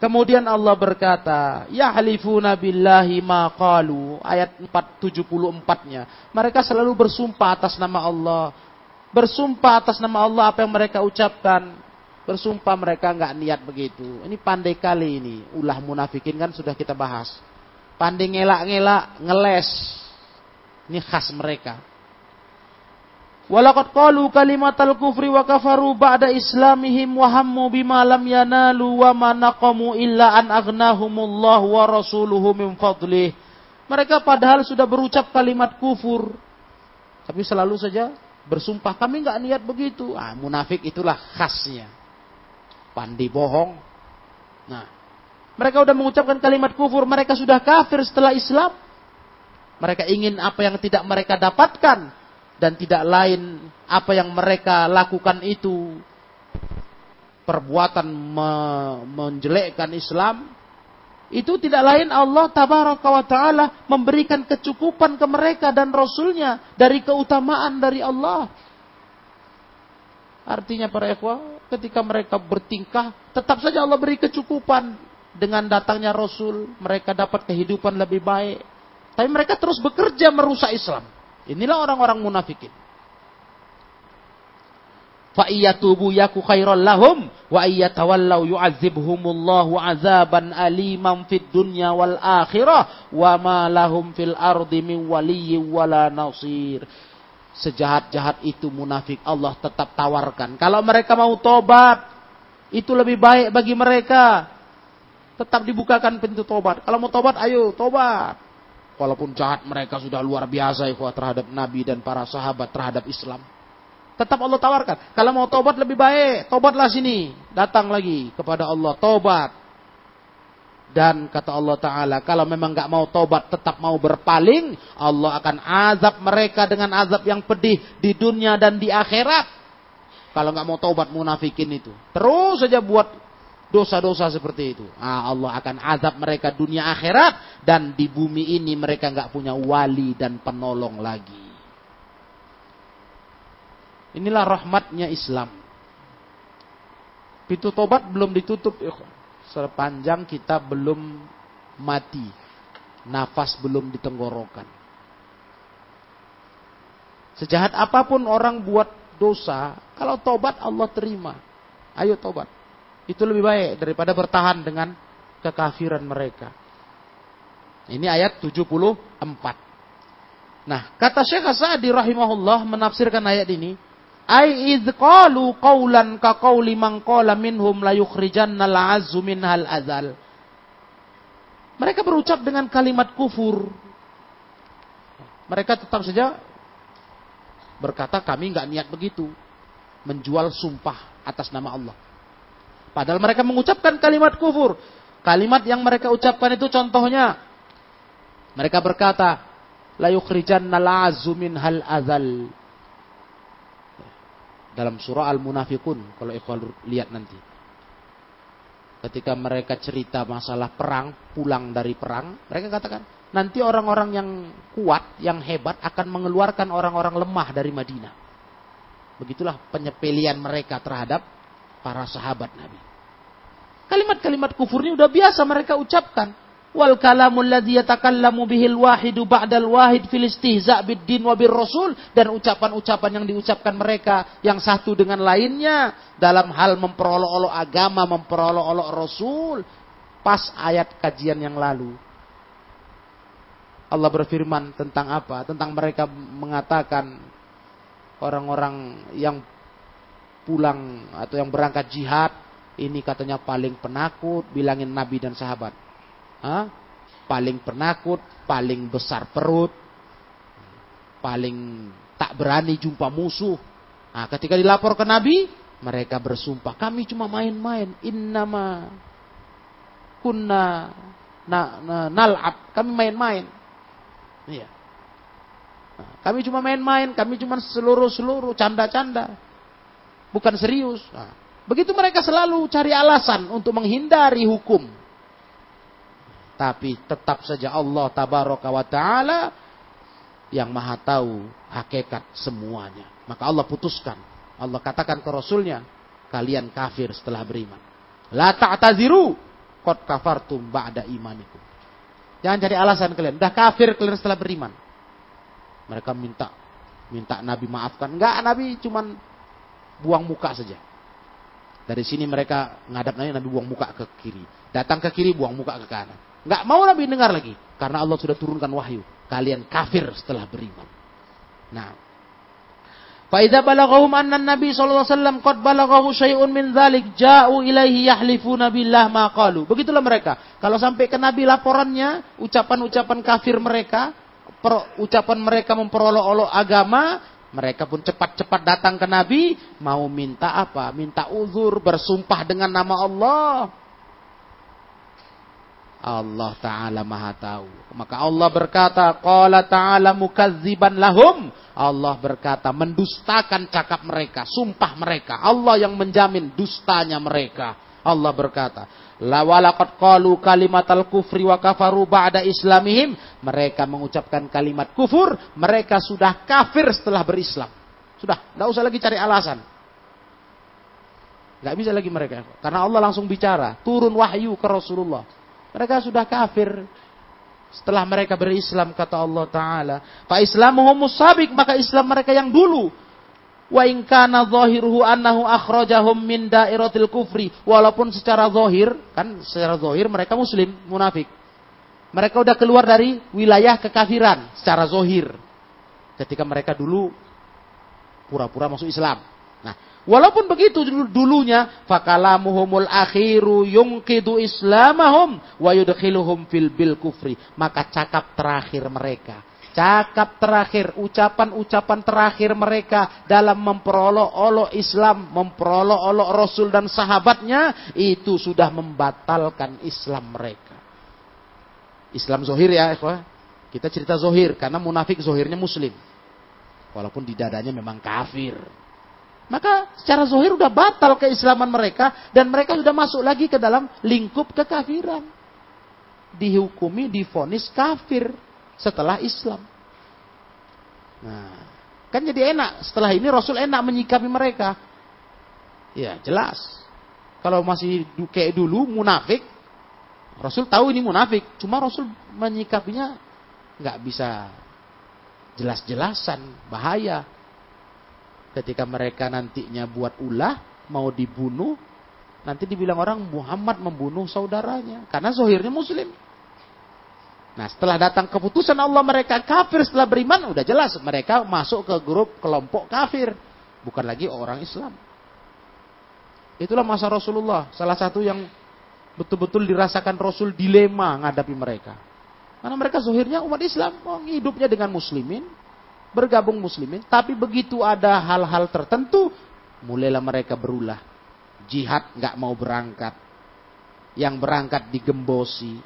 Kemudian Allah berkata, Ya halifuna billahi ma qalu. Ayat 474-nya. Mereka selalu bersumpah atas nama Allah. Bersumpah atas nama Allah apa yang mereka ucapkan. Bersumpah mereka nggak niat begitu. Ini pandai kali ini. Ulah munafikin kan sudah kita bahas. Pandai ngelak-ngelak, ngeles. Ini khas mereka. Walaqad qalu kalimatal kufri wa kafaru ba'da islamihim wa hammu bima lam yanalu wa ma naqamu illa an aghnahumullahu wa rasuluhu min fadlih. Mereka padahal sudah berucap kalimat kufur. Tapi selalu saja bersumpah kami enggak niat begitu. Ah, munafik itulah khasnya. Pandi bohong. Nah, Mereka sudah mengucapkan kalimat kufur, mereka sudah kafir setelah Islam. Mereka ingin apa yang tidak mereka dapatkan dan tidak lain apa yang mereka lakukan itu perbuatan me menjelekkan Islam itu tidak lain Allah tabaraka wa taala memberikan kecukupan ke mereka dan rasulnya dari keutamaan dari Allah. Artinya para ikhwah, ketika mereka bertingkah, tetap saja Allah beri kecukupan dengan datangnya rasul, mereka dapat kehidupan lebih baik. Tapi mereka terus bekerja merusak Islam. Inilah orang-orang munafikin. Fa iyatubu yaku khairal lahum wa iyatawallau yu'adzibhumullahu azaban aliman fid dunya wal akhirah wa ma lahum fil ardi min waliyyin wala nasir. Sejahat-jahat itu munafik Allah tetap tawarkan. Kalau mereka mau tobat, itu lebih baik bagi mereka. Tetap dibukakan pintu tobat. Kalau mau tobat, ayo tobat. Walaupun jahat mereka sudah luar biasa ikhwah terhadap Nabi dan para sahabat terhadap Islam. Tetap Allah tawarkan. Kalau mau tobat lebih baik, tobatlah sini. Datang lagi kepada Allah, tobat. Dan kata Allah Ta'ala, kalau memang gak mau tobat, tetap mau berpaling, Allah akan azab mereka dengan azab yang pedih di dunia dan di akhirat. Kalau gak mau tobat munafikin itu. Terus saja buat dosa-dosa seperti itu. Ah, Allah akan azab mereka dunia akhirat. Dan di bumi ini mereka gak punya wali dan penolong lagi. Inilah rahmatnya Islam. Pintu tobat belum ditutup. Sepanjang kita belum mati. Nafas belum ditenggorokan. Sejahat apa pun orang buat dosa. Kalau tobat Allah terima. Ayo tobat. Itu lebih baik daripada bertahan dengan kekafiran mereka. Ini ayat 74. Nah, kata Syekh Sa'di rahimahullah menafsirkan ayat ini, Ai id qalu qawlan ka qawli man qala minhum la yukhrijanna al-azzu minhal azal. Mereka berucap dengan kalimat kufur. Mereka tetap saja berkata kami nggak niat begitu. Menjual sumpah atas nama Allah. Padahal mereka mengucapkan kalimat kufur. Kalimat yang mereka ucapkan itu contohnya. Mereka berkata, La yukhrijanna al-azzu minhal azal dalam surah Al-Munafikun kalau ikhwan lihat nanti. Ketika mereka cerita masalah perang, pulang dari perang, mereka katakan, nanti orang-orang yang kuat, yang hebat akan mengeluarkan orang-orang lemah dari Madinah. Begitulah penyepelian mereka terhadap para sahabat Nabi. Kalimat-kalimat kufur ini udah biasa mereka ucapkan wal kalamul ladzi yatakallamu bihil wahidu ba'dal wahid fil istihza biddin wa rasul dan ucapan-ucapan yang diucapkan mereka yang satu dengan lainnya dalam hal memperolok-olok agama, memperolok-olok rasul pas ayat kajian yang lalu. Allah berfirman tentang apa? Tentang mereka mengatakan orang-orang yang pulang atau yang berangkat jihad ini katanya paling penakut bilangin nabi dan sahabat Hah? Paling penakut, paling besar perut, paling tak berani jumpa musuh. Nah, ketika dilapor ke Nabi, mereka bersumpah, kami cuma main-main. Innama kunna na, na, nal'ab. Kami main-main. Iya. Nah, kami cuma main-main, kami cuma seluruh-seluruh canda-canda. Bukan serius. Nah, begitu mereka selalu cari alasan untuk menghindari hukum. Tapi tetap saja Allah tabaraka wa ta'ala yang maha tahu hakikat semuanya. Maka Allah putuskan. Allah katakan ke Rasulnya, kalian kafir setelah beriman. La ta'taziru, qad kafartum ba'da imanikum. Jangan cari alasan kalian. Dah kafir kalian setelah beriman. Mereka minta minta Nabi maafkan. Enggak, Nabi cuman buang muka saja. Dari sini mereka ngadap Nabi, Nabi buang muka ke kiri. Datang ke kiri, buang muka ke kanan. Nggak mau Nabi dengar lagi. Karena Allah sudah turunkan wahyu. Kalian kafir setelah beriman. Nah. Faidah balaghahum anna Nabi wasallam qad balaghahu syai'un min dzalik ja'u ilaihi yahlifuna billah ma qalu. Begitulah mereka. Kalau sampai ke Nabi laporannya, ucapan-ucapan kafir mereka, ucapan mereka memperolok-olok agama, mereka pun cepat-cepat datang ke Nabi, mau minta apa? Minta uzur, bersumpah dengan nama Allah. Allah Ta'ala maha tahu. Maka Allah berkata, Qala Ta'ala mukadziban lahum. Allah berkata, mendustakan cakap mereka, sumpah mereka. Allah yang menjamin dustanya mereka. Allah berkata, La walaqad qalu kalimatal kufri wa kafaru ba'da islamihim. Mereka mengucapkan kalimat kufur, mereka sudah kafir setelah berislam. Sudah, tidak usah lagi cari alasan. Gak bisa lagi mereka. Karena Allah langsung bicara. Turun wahyu ke Rasulullah. Mereka sudah kafir. Setelah mereka berislam kata Allah Ta'ala. Fa islamuhum musabik. Maka Islam mereka yang dulu. Wa in kana zahiruhu annahu akhrajahum min dairatil kufri. Walaupun secara zahir. Kan secara zahir mereka muslim. Munafik. Mereka udah keluar dari wilayah kekafiran. Secara zahir. Ketika mereka dulu pura-pura masuk Islam. Walaupun begitu dulunya, fakalamuhumul akhiru yungkidu islamahum wa yudkhiluhum fil bil kufri. Maka cakap terakhir mereka, cakap terakhir, ucapan-ucapan terakhir mereka dalam memperolok-olok Islam, memperolok-olok Rasul dan sahabatnya, itu sudah membatalkan Islam mereka. Islam zohir ya, kita cerita zohir, karena munafik zohirnya muslim. Walaupun di dadanya memang kafir. Maka secara zohir sudah batal keislaman mereka dan mereka sudah masuk lagi ke dalam lingkup kekafiran. Dihukumi, difonis kafir setelah Islam. Nah, kan jadi enak. Setelah ini Rasul enak menyikapi mereka. Ya, jelas. Kalau masih kayak dulu munafik, Rasul tahu ini munafik, cuma Rasul menyikapinya nggak bisa jelas-jelasan, bahaya ketika mereka nantinya buat ulah, mau dibunuh, nanti dibilang orang Muhammad membunuh saudaranya. Karena zohirnya muslim. Nah setelah datang keputusan Allah mereka kafir setelah beriman, udah jelas mereka masuk ke grup kelompok kafir. Bukan lagi orang Islam. Itulah masa Rasulullah. Salah satu yang betul-betul dirasakan Rasul dilema menghadapi mereka. Karena mereka zohirnya umat Islam. Oh, hidupnya dengan muslimin bergabung muslimin, tapi begitu ada hal-hal tertentu, mulailah mereka berulah. Jihad nggak mau berangkat, yang berangkat digembosi,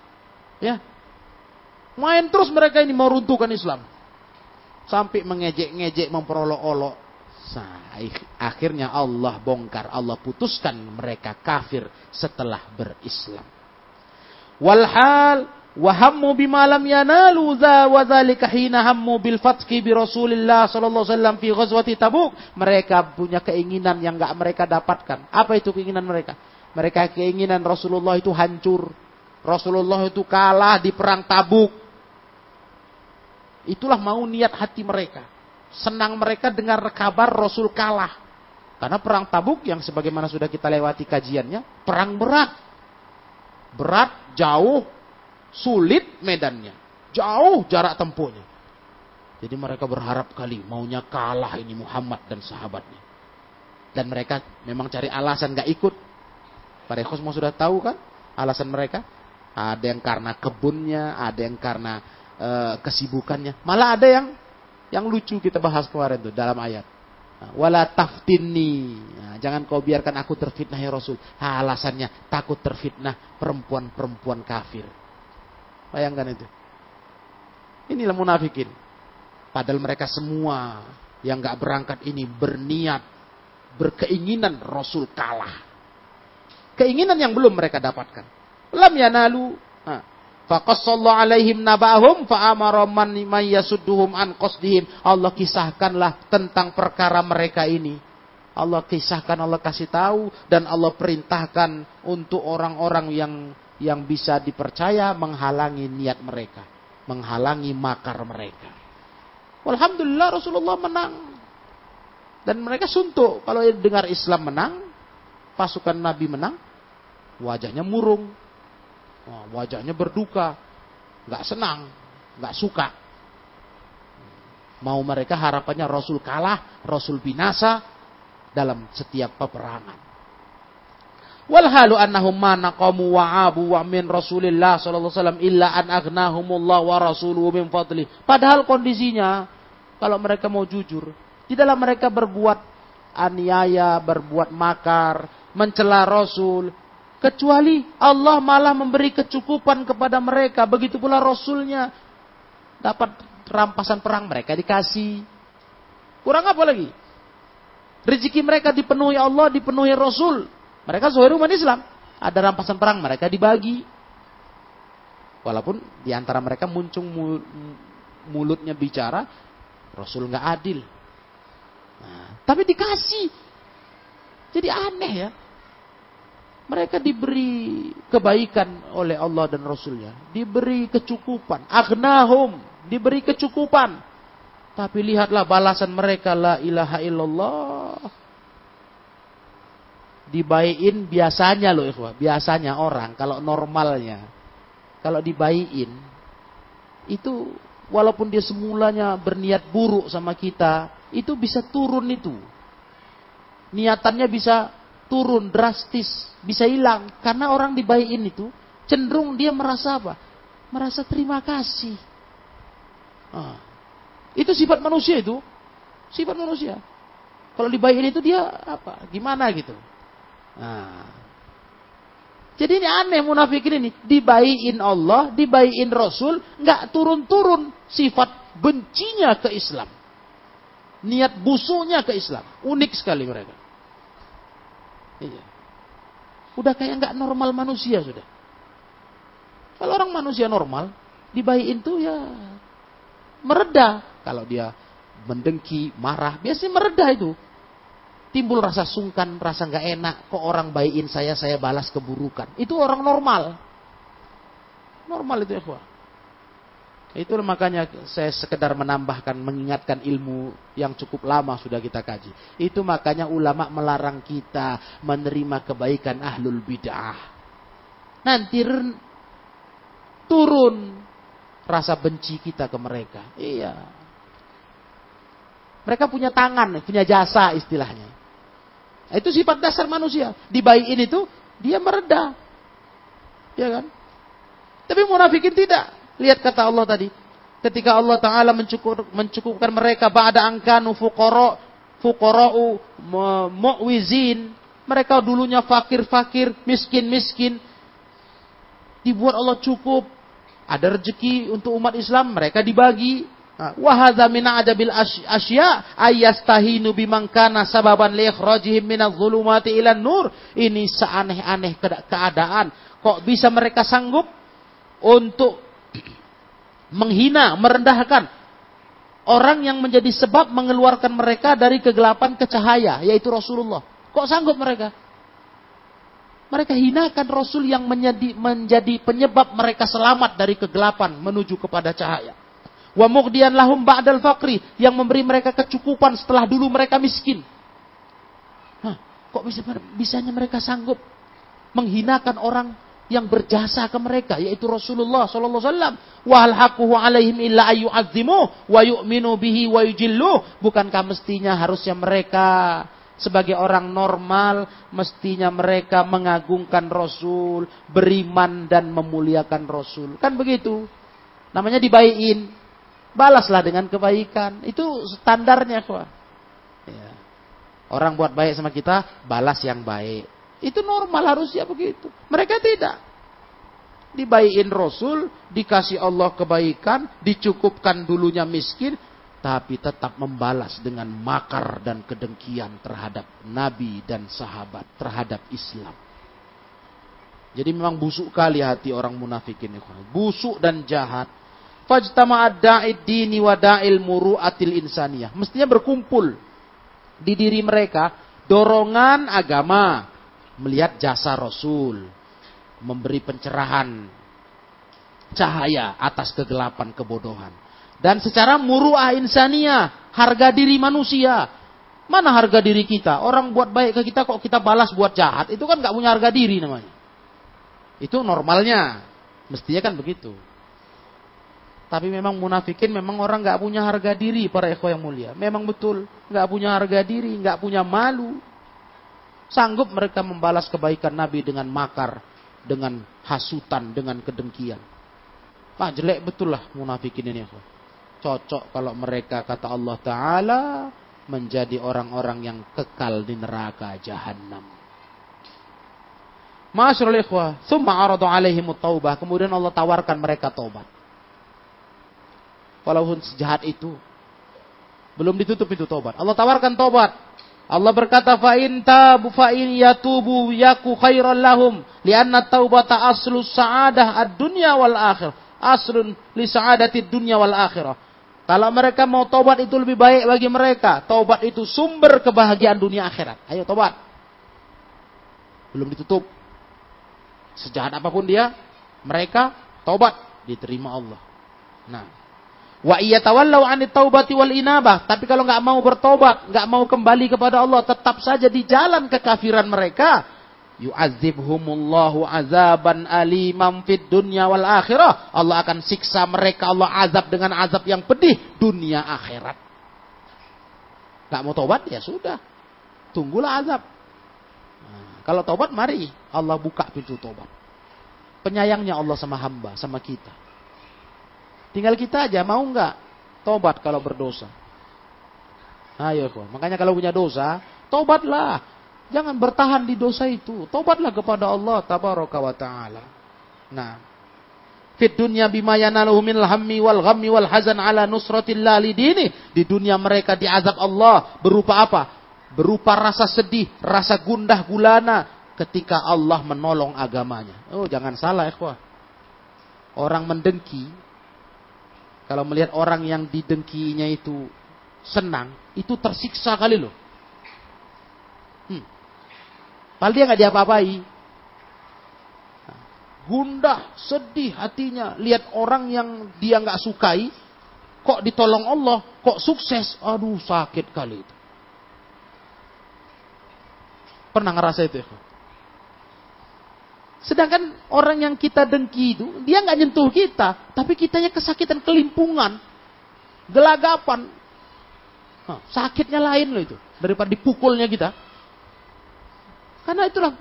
ya. Main terus mereka ini mau runtuhkan Islam. Sampai mengejek-ngejek, memperolok-olok. Nah, akhirnya Allah bongkar, Allah putuskan mereka kafir setelah berislam. Walhal Wahammu bimalam yanalu za wa hina hammu bil fathi bi Rasulillah sallallahu wasallam fi ghazwati Tabuk. Mereka punya keinginan yang enggak mereka dapatkan. Apa itu keinginan mereka? Mereka keinginan Rasulullah itu hancur. Rasulullah itu kalah di perang Tabuk. Itulah mau niat hati mereka. Senang mereka dengar kabar Rasul kalah. Karena perang Tabuk yang sebagaimana sudah kita lewati kajiannya, perang berat. Berat, jauh, Sulit medannya. Jauh jarak tempuhnya. Jadi mereka berharap kali maunya kalah ini Muhammad dan sahabatnya. Dan mereka memang cari alasan gak ikut. Para ikhwas mau sudah tahu kan alasan mereka? Ada yang karena kebunnya, ada yang karena e, kesibukannya. Malah ada yang yang lucu kita bahas kemarin tuh dalam ayat. Wala taftini. Nah, jangan kau biarkan aku terfitnah ya Rasul. Ha, alasannya takut terfitnah perempuan-perempuan kafir. Bayangkan itu. Inilah munafikin. Padahal mereka semua yang gak berangkat ini berniat, berkeinginan Rasul kalah. Keinginan yang belum mereka dapatkan. Lam yanalu. Faqassallahu alaihim nabahum fa'amara man yasudduhum an qasdihim. Allah kisahkanlah tentang perkara mereka ini. Allah kisahkan, Allah kasih tahu dan Allah perintahkan untuk orang-orang yang yang bisa dipercaya menghalangi niat mereka, menghalangi makar mereka. Alhamdulillah Rasulullah menang. Dan mereka suntuk kalau dengar Islam menang, pasukan Nabi menang, wajahnya murung, wajahnya berduka, nggak senang, nggak suka. Mau mereka harapannya Rasul kalah, Rasul binasa dalam setiap peperangan. Wal halu annahum wa abu wa Rasulillah sallallahu alaihi an aghnahumullah wa rasuluhu min. Padahal kondisinya kalau mereka mau jujur, tidaklah mereka berbuat aniaya, berbuat makar, mencela Rasul Kecuali Allah malah memberi kecukupan kepada mereka. Begitu pula Rasulnya dapat rampasan perang mereka dikasih. Kurang apa lagi? Rezeki mereka dipenuhi Allah, dipenuhi Rasul. Mereka zuhir umat Islam. Ada rampasan perang mereka dibagi. Walaupun di antara mereka muncul mulutnya bicara, Rasul nggak adil. Nah, tapi dikasih. Jadi aneh ya. Mereka diberi kebaikan oleh Allah dan Rasulnya. Diberi kecukupan. Agnahum. Diberi kecukupan. Tapi lihatlah balasan mereka. La ilaha illallah. Dibaikin biasanya loh ikhwah. Biasanya orang kalau normalnya. Kalau dibaikin. Itu walaupun dia semulanya berniat buruk sama kita. Itu bisa turun itu. Niatannya bisa turun drastis, bisa hilang karena orang dibaikin itu cenderung dia merasa apa? Merasa terima kasih. Nah, itu sifat manusia itu, sifat manusia. Kalau dibaikin itu dia apa? Gimana gitu? Nah, jadi ini aneh munafikin ini. Dibaikin Allah, dibaikin Rasul, nggak turun-turun sifat bencinya ke Islam. Niat busuknya ke Islam. Unik sekali mereka. Iya. Udah kayak nggak normal manusia sudah. Kalau orang manusia normal, dibaikin tuh ya mereda. Kalau dia mendengki, marah, biasanya mereda itu. Timbul rasa sungkan, rasa nggak enak. Kok orang baikin saya, saya balas keburukan. Itu orang normal. Normal itu ya, itu makanya saya sekedar menambahkan, mengingatkan ilmu yang cukup lama sudah kita kaji. Itu makanya ulama melarang kita menerima kebaikan ahlul bid'ah. Nanti turun rasa benci kita ke mereka. Iya. Mereka punya tangan, punya jasa istilahnya. Itu sifat dasar manusia. Dibaikin itu, dia mereda. Ya kan? Tapi munafikin tidak. Lihat kata Allah tadi. Ketika Allah Ta'ala mencukup, mencukupkan mereka ba'da angkanu fuqara fuqara'u mu'wizin. Mereka dulunya fakir-fakir, miskin-miskin. Dibuat Allah cukup. Ada rezeki untuk umat Islam, mereka dibagi. Wahadha min ajabil asya ayastahinu bimangkana sababan liikhrajihim minadh dhulumati ilan nur. Ini seaneh-aneh keadaan. Kok bisa mereka sanggup untuk menghina, merendahkan orang yang menjadi sebab mengeluarkan mereka dari kegelapan ke cahaya, yaitu Rasulullah. Kok sanggup mereka? Mereka hinakan Rasul yang menjadi, menjadi penyebab mereka selamat dari kegelapan menuju kepada cahaya. Wa mughdiyan lahum ba'dal faqri yang memberi mereka kecukupan setelah dulu mereka miskin. Hah, kok bisa bisanya mereka sanggup menghinakan orang yang berjasa ke mereka yaitu Rasulullah sallallahu alaihi wasallam. Wa alaihim illa wa yu'minu bihi wa bukankah mestinya harusnya mereka sebagai orang normal mestinya mereka mengagungkan Rasul beriman dan memuliakan Rasul. Kan begitu? Namanya dibaikin balaslah dengan kebaikan. Itu standarnya kok ya. orang buat baik sama kita balas yang baik itu normal harusnya begitu. Mereka tidak. Dibaikin Rasul, dikasih Allah kebaikan, dicukupkan dulunya miskin, tapi tetap membalas dengan makar dan kedengkian terhadap Nabi dan sahabat, terhadap Islam. Jadi memang busuk kali hati orang munafikin ini. Busuk dan jahat. Fajtama'ad da'id dini wa da'il muru'atil insaniyah. Mestinya berkumpul di diri mereka dorongan agama, melihat jasa Rasul, memberi pencerahan cahaya atas kegelapan kebodohan. Dan secara muruah insania, harga diri manusia. Mana harga diri kita? Orang buat baik ke kita kok kita balas buat jahat. Itu kan nggak punya harga diri namanya. Itu normalnya. Mestinya kan begitu. Tapi memang munafikin memang orang nggak punya harga diri para ekor yang mulia. Memang betul nggak punya harga diri, nggak punya malu. Sanggup mereka membalas kebaikan Nabi dengan makar, dengan hasutan, dengan kedengkian. Pak jelek betul lah munafikin ini. Cocok kalau mereka kata Allah Ta'ala menjadi orang-orang yang kekal di neraka jahanam. Masyarul ikhwah, thumma aradu alaihim taubah. Kemudian Allah tawarkan mereka taubat. Walaupun sejahat itu, belum ditutup itu taubat. Allah tawarkan taubat. Allah berkata fa in tabu fa in yatubu yaku khairan lahum lianna taubata aslu sa'adah ad-dunya wal akhir. Aslun li sa'adati dunya wal akhirah. Kalau mereka mau taubat itu lebih baik bagi mereka. Taubat itu sumber kebahagiaan dunia akhirat. Ayo taubat. Belum ditutup. Sejahat apa pun dia, mereka taubat diterima Allah. Nah, wa iya tawallau anit taubati wal inabah. Tapi kalau nggak mau bertobat, nggak mau kembali kepada Allah, tetap saja di jalan kekafiran mereka, yu'adzibhumullahu azaban alimam fid dunya wal akhirah. Allah akan siksa mereka, Allah azab dengan azab yang pedih dunia akhirat. Gak mau tobat ya sudah. Tunggulah azab. Kalau tobat mari Allah buka pintu tobat. Penyayangnya Allah sama hamba, sama kita. Tinggal kita aja mau nggak tobat kalau berdosa. Ayo kok. Makanya kalau punya dosa, tobatlah. Jangan bertahan di dosa itu. Tobatlah kepada Allah tabaraka wa taala. Nah, fit dunya bima yanaluhu minal hammi wal ghammi wal hazan ala nusratillah lidini. Di dunia mereka diazab Allah berupa apa? berupa rasa sedih, rasa gundah gulana ketika Allah menolong agamanya. Oh, jangan salah, ikhwah. Orang mendengki, kalau melihat orang yang didengkinya itu senang, itu tersiksa kali loh. Hmm. Padahal dia nggak diapa-apai. Gundah, sedih hatinya. Lihat orang yang dia nggak sukai, kok ditolong Allah, kok sukses. Aduh sakit kali itu. Pernah ngerasa itu ya? Sedangkan orang yang kita dengki itu, dia nggak nyentuh kita, tapi kitanya kesakitan kelimpungan, gelagapan. Sakitnya lain loh itu, daripada dipukulnya kita. Karena itulah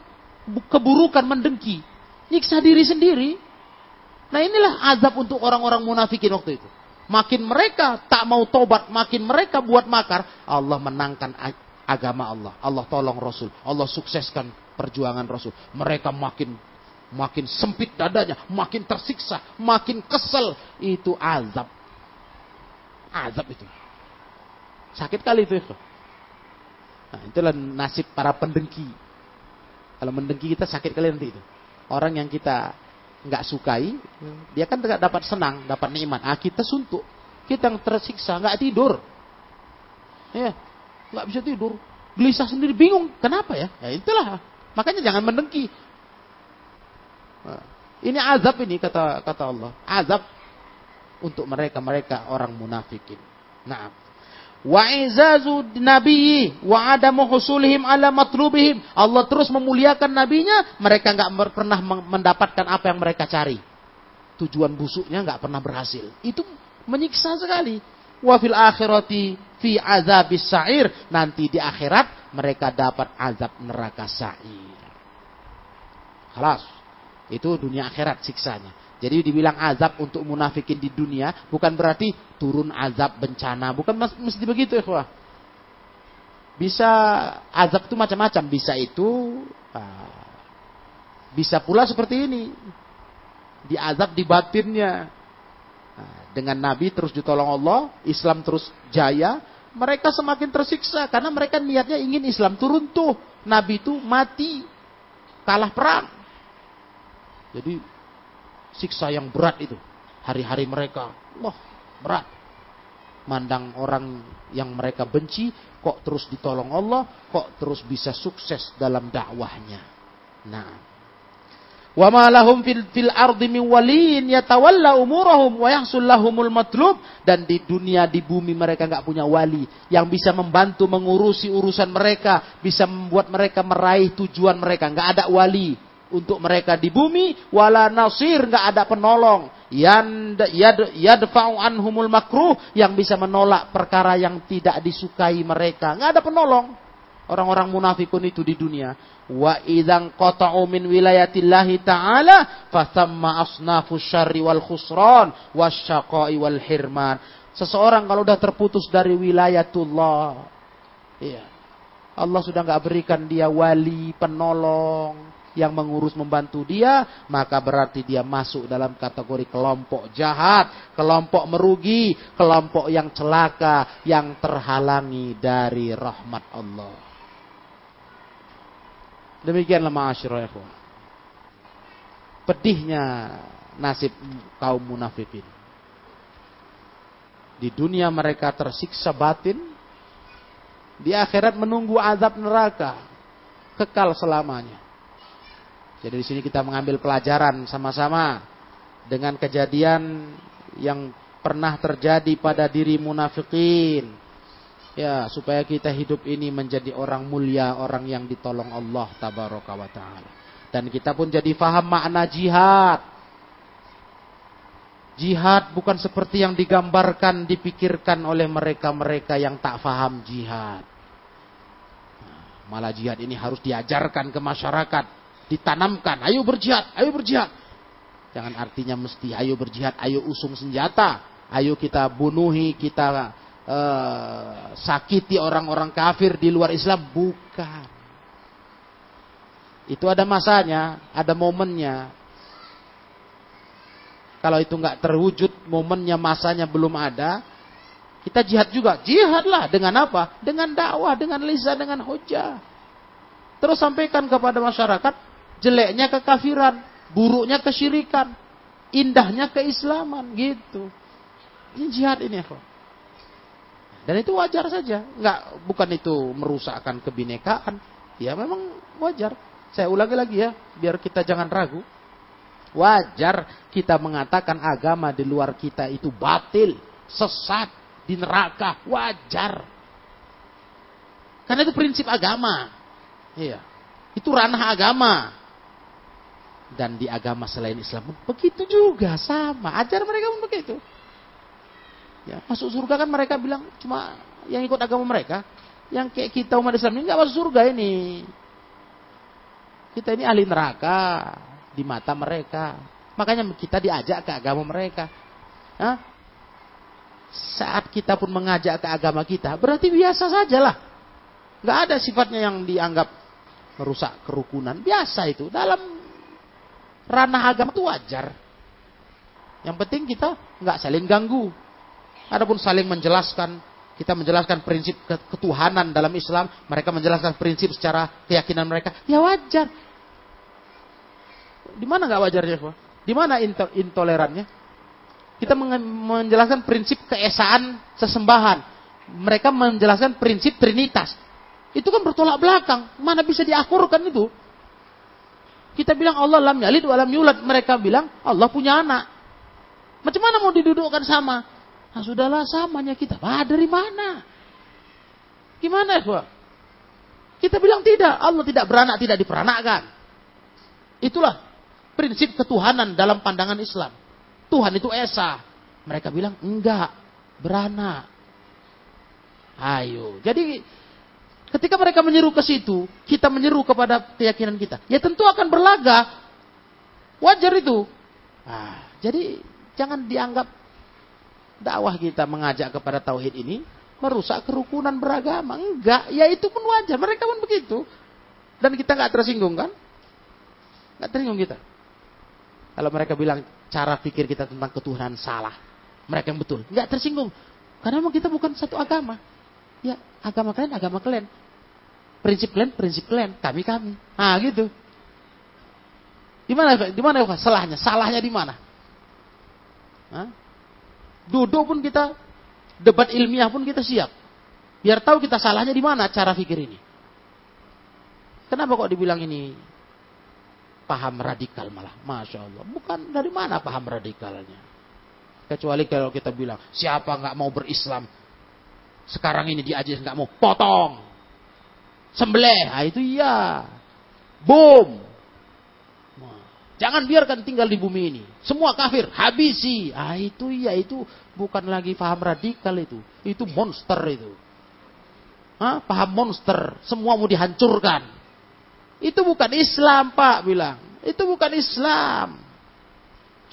keburukan mendengki, nyiksa diri sendiri. Nah inilah azab untuk orang-orang munafikin waktu itu. Makin mereka tak mau tobat, makin mereka buat makar, Allah menangkan agama Allah. Allah tolong Rasul. Allah sukseskan perjuangan Rasul. Mereka makin makin sempit dadanya, makin tersiksa, makin kesel. Itu azab. Azab itu. Sakit kali itu. Nah, itulah nasib para pendengki. Kalau mendengki kita sakit kali nanti itu. Orang yang kita nggak sukai, dia kan tidak dapat senang, dapat nikmat. Ah, kita suntuk. Kita yang tersiksa, nggak tidur. Ya, nggak bisa tidur, gelisah sendiri, bingung, kenapa ya? Ya itulah, makanya jangan mendengki. Nah, ini azab ini kata kata Allah, azab untuk mereka mereka orang munafikin. Nah, wa izazu nabiyyi wa adamu husulihim ala matlubihim. Allah terus memuliakan nabinya, mereka nggak pernah mendapatkan apa yang mereka cari. Tujuan busuknya nggak pernah berhasil. Itu menyiksa sekali. Wa fil akhirati fi azabis sa'ir. Nanti di akhirat mereka dapat azab neraka sa'ir. Halas. Itu dunia akhirat siksanya. Jadi dibilang azab untuk munafikin di dunia bukan berarti turun azab bencana, bukan mesti begitu ya, Bisa azab itu macam-macam, bisa itu ah, bisa pula seperti ini. Diazab di batinnya. Nah, dengan Nabi terus ditolong Allah, Islam terus jaya, mereka semakin tersiksa karena mereka niatnya ingin Islam turun tuh. Nabi itu mati kalah perang. Jadi siksa yang berat itu. Hari-hari mereka, wah berat. Mandang orang yang mereka benci, kok terus ditolong Allah, kok terus bisa sukses dalam dakwahnya. Nah, Wa ma lahum fil, fil ardi min waliyin yatawalla umurahum wa yahsul lahumul matlub dan di dunia di bumi mereka nggak punya wali yang bisa membantu mengurusi urusan mereka, bisa membuat mereka meraih tujuan mereka. nggak ada wali untuk mereka di bumi wala nasir nggak ada penolong. Yang yad, yadfa'u anhumul makruh yang bisa menolak perkara yang tidak disukai mereka. nggak ada penolong. Orang-orang munafikun itu di dunia. Wa idzan qata'u min wilayatillahi ta'ala fasamma asnafu syarri wal khusran wasyaqai wal hirman. Seseorang kalau sudah terputus dari wilayatullah iya. Allah sudah nggak berikan dia wali penolong yang mengurus membantu dia, maka berarti dia masuk dalam kategori kelompok jahat, kelompok merugi, kelompok yang celaka, yang terhalangi dari rahmat Allah. Demikianlah ma'asyiral. Pedihnya nasib kaum munafikin. Di dunia mereka tersiksa batin, di akhirat menunggu azab neraka kekal selamanya. Jadi di sini kita mengambil pelajaran sama-sama dengan kejadian yang pernah terjadi pada diri munafikin. Ya, supaya kita hidup ini menjadi orang mulia, orang yang ditolong Allah tabaraka wa taala. Dan kita pun jadi faham makna jihad. Jihad bukan seperti yang digambarkan, dipikirkan oleh mereka-mereka yang tak faham jihad. Malah jihad ini harus diajarkan ke masyarakat ditanamkan, ayo berjihad, ayo berjihad. Jangan artinya mesti ayo berjihad, ayo usung senjata, ayo kita bunuhi, kita uh, sakiti orang-orang kafir di luar Islam, bukan. Itu ada masanya, ada momennya. Kalau itu nggak terwujud, momennya, masanya belum ada, kita jihad juga. Jihadlah dengan apa? Dengan dakwah, dengan lisan, dengan hujah. Terus sampaikan kepada masyarakat, jeleknya kekafiran, buruknya kesyirikan, indahnya keislaman gitu. Ini jihad ini ya. Dan itu wajar saja, nggak bukan itu merusakkan kebinekaan. Ya memang wajar. Saya ulangi lagi ya, biar kita jangan ragu. Wajar kita mengatakan agama di luar kita itu batil, sesat, di neraka, wajar. Karena itu prinsip agama. Iya. Itu ranah agama dan di agama selain Islam pun begitu juga sama. Ajar mereka pun begitu. Ya masuk surga kan mereka bilang cuma yang ikut agama mereka yang kayak kita umat Islam ini nggak masuk surga ini. Kita ini ahli neraka di mata mereka. Makanya kita diajak ke agama mereka. Hah? saat kita pun mengajak ke agama kita berarti biasa saja lah nggak ada sifatnya yang dianggap merusak kerukunan. Biasa itu. Dalam ranah agama itu wajar. Yang penting kita nggak saling ganggu. Adapun saling menjelaskan, kita menjelaskan prinsip ketuhanan dalam Islam, mereka menjelaskan prinsip secara keyakinan mereka, ya wajar. Di mana nggak wajarnya, Di mana intolerannya? Kita menjelaskan prinsip keesaan sesembahan. Mereka menjelaskan prinsip trinitas. Itu kan bertolak belakang. Mana bisa diakurkan itu? Kita bilang Allah lam yalid walam yulad. Mereka bilang Allah punya anak. Macam mana mau didudukkan sama? Nah, sudahlah samanya kita. Ah, dari mana? Gimana ya, Kita bilang tidak. Allah tidak beranak, tidak diperanakkan. Itulah prinsip ketuhanan dalam pandangan Islam. Tuhan itu Esa. Mereka bilang enggak, beranak. Ayo. Jadi Ketika mereka menyeru ke situ, kita menyeru kepada keyakinan kita. Ya tentu akan berlaga. Wajar itu. Nah, jadi jangan dianggap dakwah kita mengajak kepada tauhid ini merusak kerukunan beragama. Enggak, ya itu pun wajar. Mereka pun begitu. Dan kita nggak tersinggung kan? Nggak tersinggung kita. Kalau mereka bilang cara pikir kita tentang ketuhanan salah. Mereka yang betul. Nggak tersinggung. Karena memang kita bukan satu agama. Ya, agama kalian, agama kalian. Prinsip kalian, prinsip kalian. Kami, kami. Ah, gitu. Di mana, di mana salahnya? Salahnya di mana? Duduk pun kita, debat ilmiah pun kita siap. Biar tahu kita salahnya di mana cara pikir ini. Kenapa kok dibilang ini paham radikal malah? Masya Allah. Bukan dari mana paham radikalnya. Kecuali kalau kita bilang, siapa nggak mau berislam? Sekarang ini diajar nggak mau, potong sembelih. Nah, itu iya. Boom. Jangan biarkan tinggal di bumi ini. Semua kafir, habisi. Ah itu iya, itu bukan lagi paham radikal itu. Itu monster itu. Hah? Paham monster, semua mau dihancurkan. Itu bukan Islam, Pak bilang. Itu bukan Islam.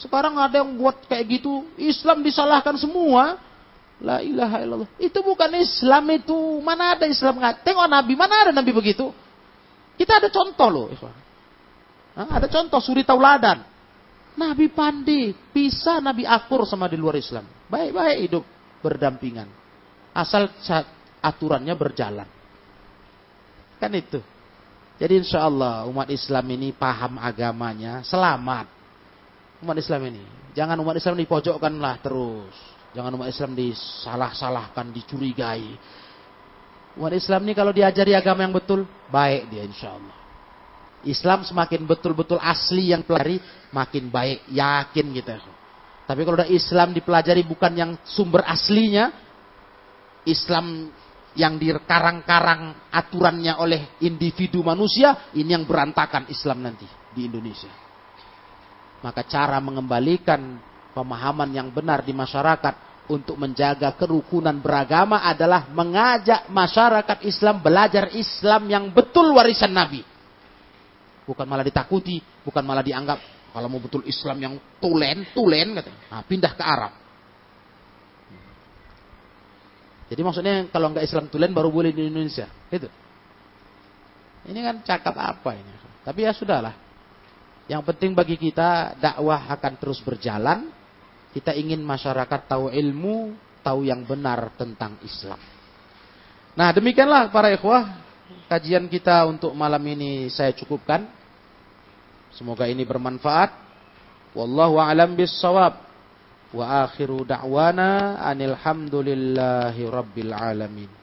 Sekarang ada yang buat kayak gitu, Islam disalahkan semua. La ilaha illallah. Itu bukan Islam itu. Mana ada Islam nggak? Tengok Nabi, mana ada Nabi begitu? Kita ada contoh loh. ada contoh suri tauladan. Nabi pandai, bisa Nabi akur sama di luar Islam. Baik-baik hidup berdampingan. Asal aturannya berjalan. Kan itu. Jadi insya Allah umat Islam ini paham agamanya, selamat. Umat Islam ini. Jangan umat Islam dipojokkan lah terus. Jangan umat Islam disalah-salahkan, dicurigai. Umat Islam ini kalau diajari agama yang betul, baik dia insya Allah. Islam semakin betul-betul asli yang pelajari, makin baik, yakin gitu. Tapi kalau udah Islam dipelajari bukan yang sumber aslinya, Islam yang dikarang-karang aturannya oleh individu manusia, ini yang berantakan Islam nanti di Indonesia. Maka cara mengembalikan pemahaman yang benar di masyarakat untuk menjaga kerukunan beragama adalah mengajak masyarakat Islam belajar Islam yang betul warisan Nabi bukan malah ditakuti, bukan malah dianggap kalau mau betul Islam yang tulen, tulen katanya. Nah, pindah ke Arab. Jadi maksudnya kalau nggak Islam tulen baru boleh di Indonesia, itu. Ini kan cakap apa ini? Tapi ya sudahlah. Yang penting bagi kita dakwah akan terus berjalan. Kita ingin masyarakat tahu ilmu, tahu yang benar tentang Islam. Nah demikianlah para ikhwah kajian kita untuk malam ini saya cukupkan. Semoga ini bermanfaat. Wallahu a'lam bissawab. Wa akhiru da'wana anil hamdulillahi rabbil alamin.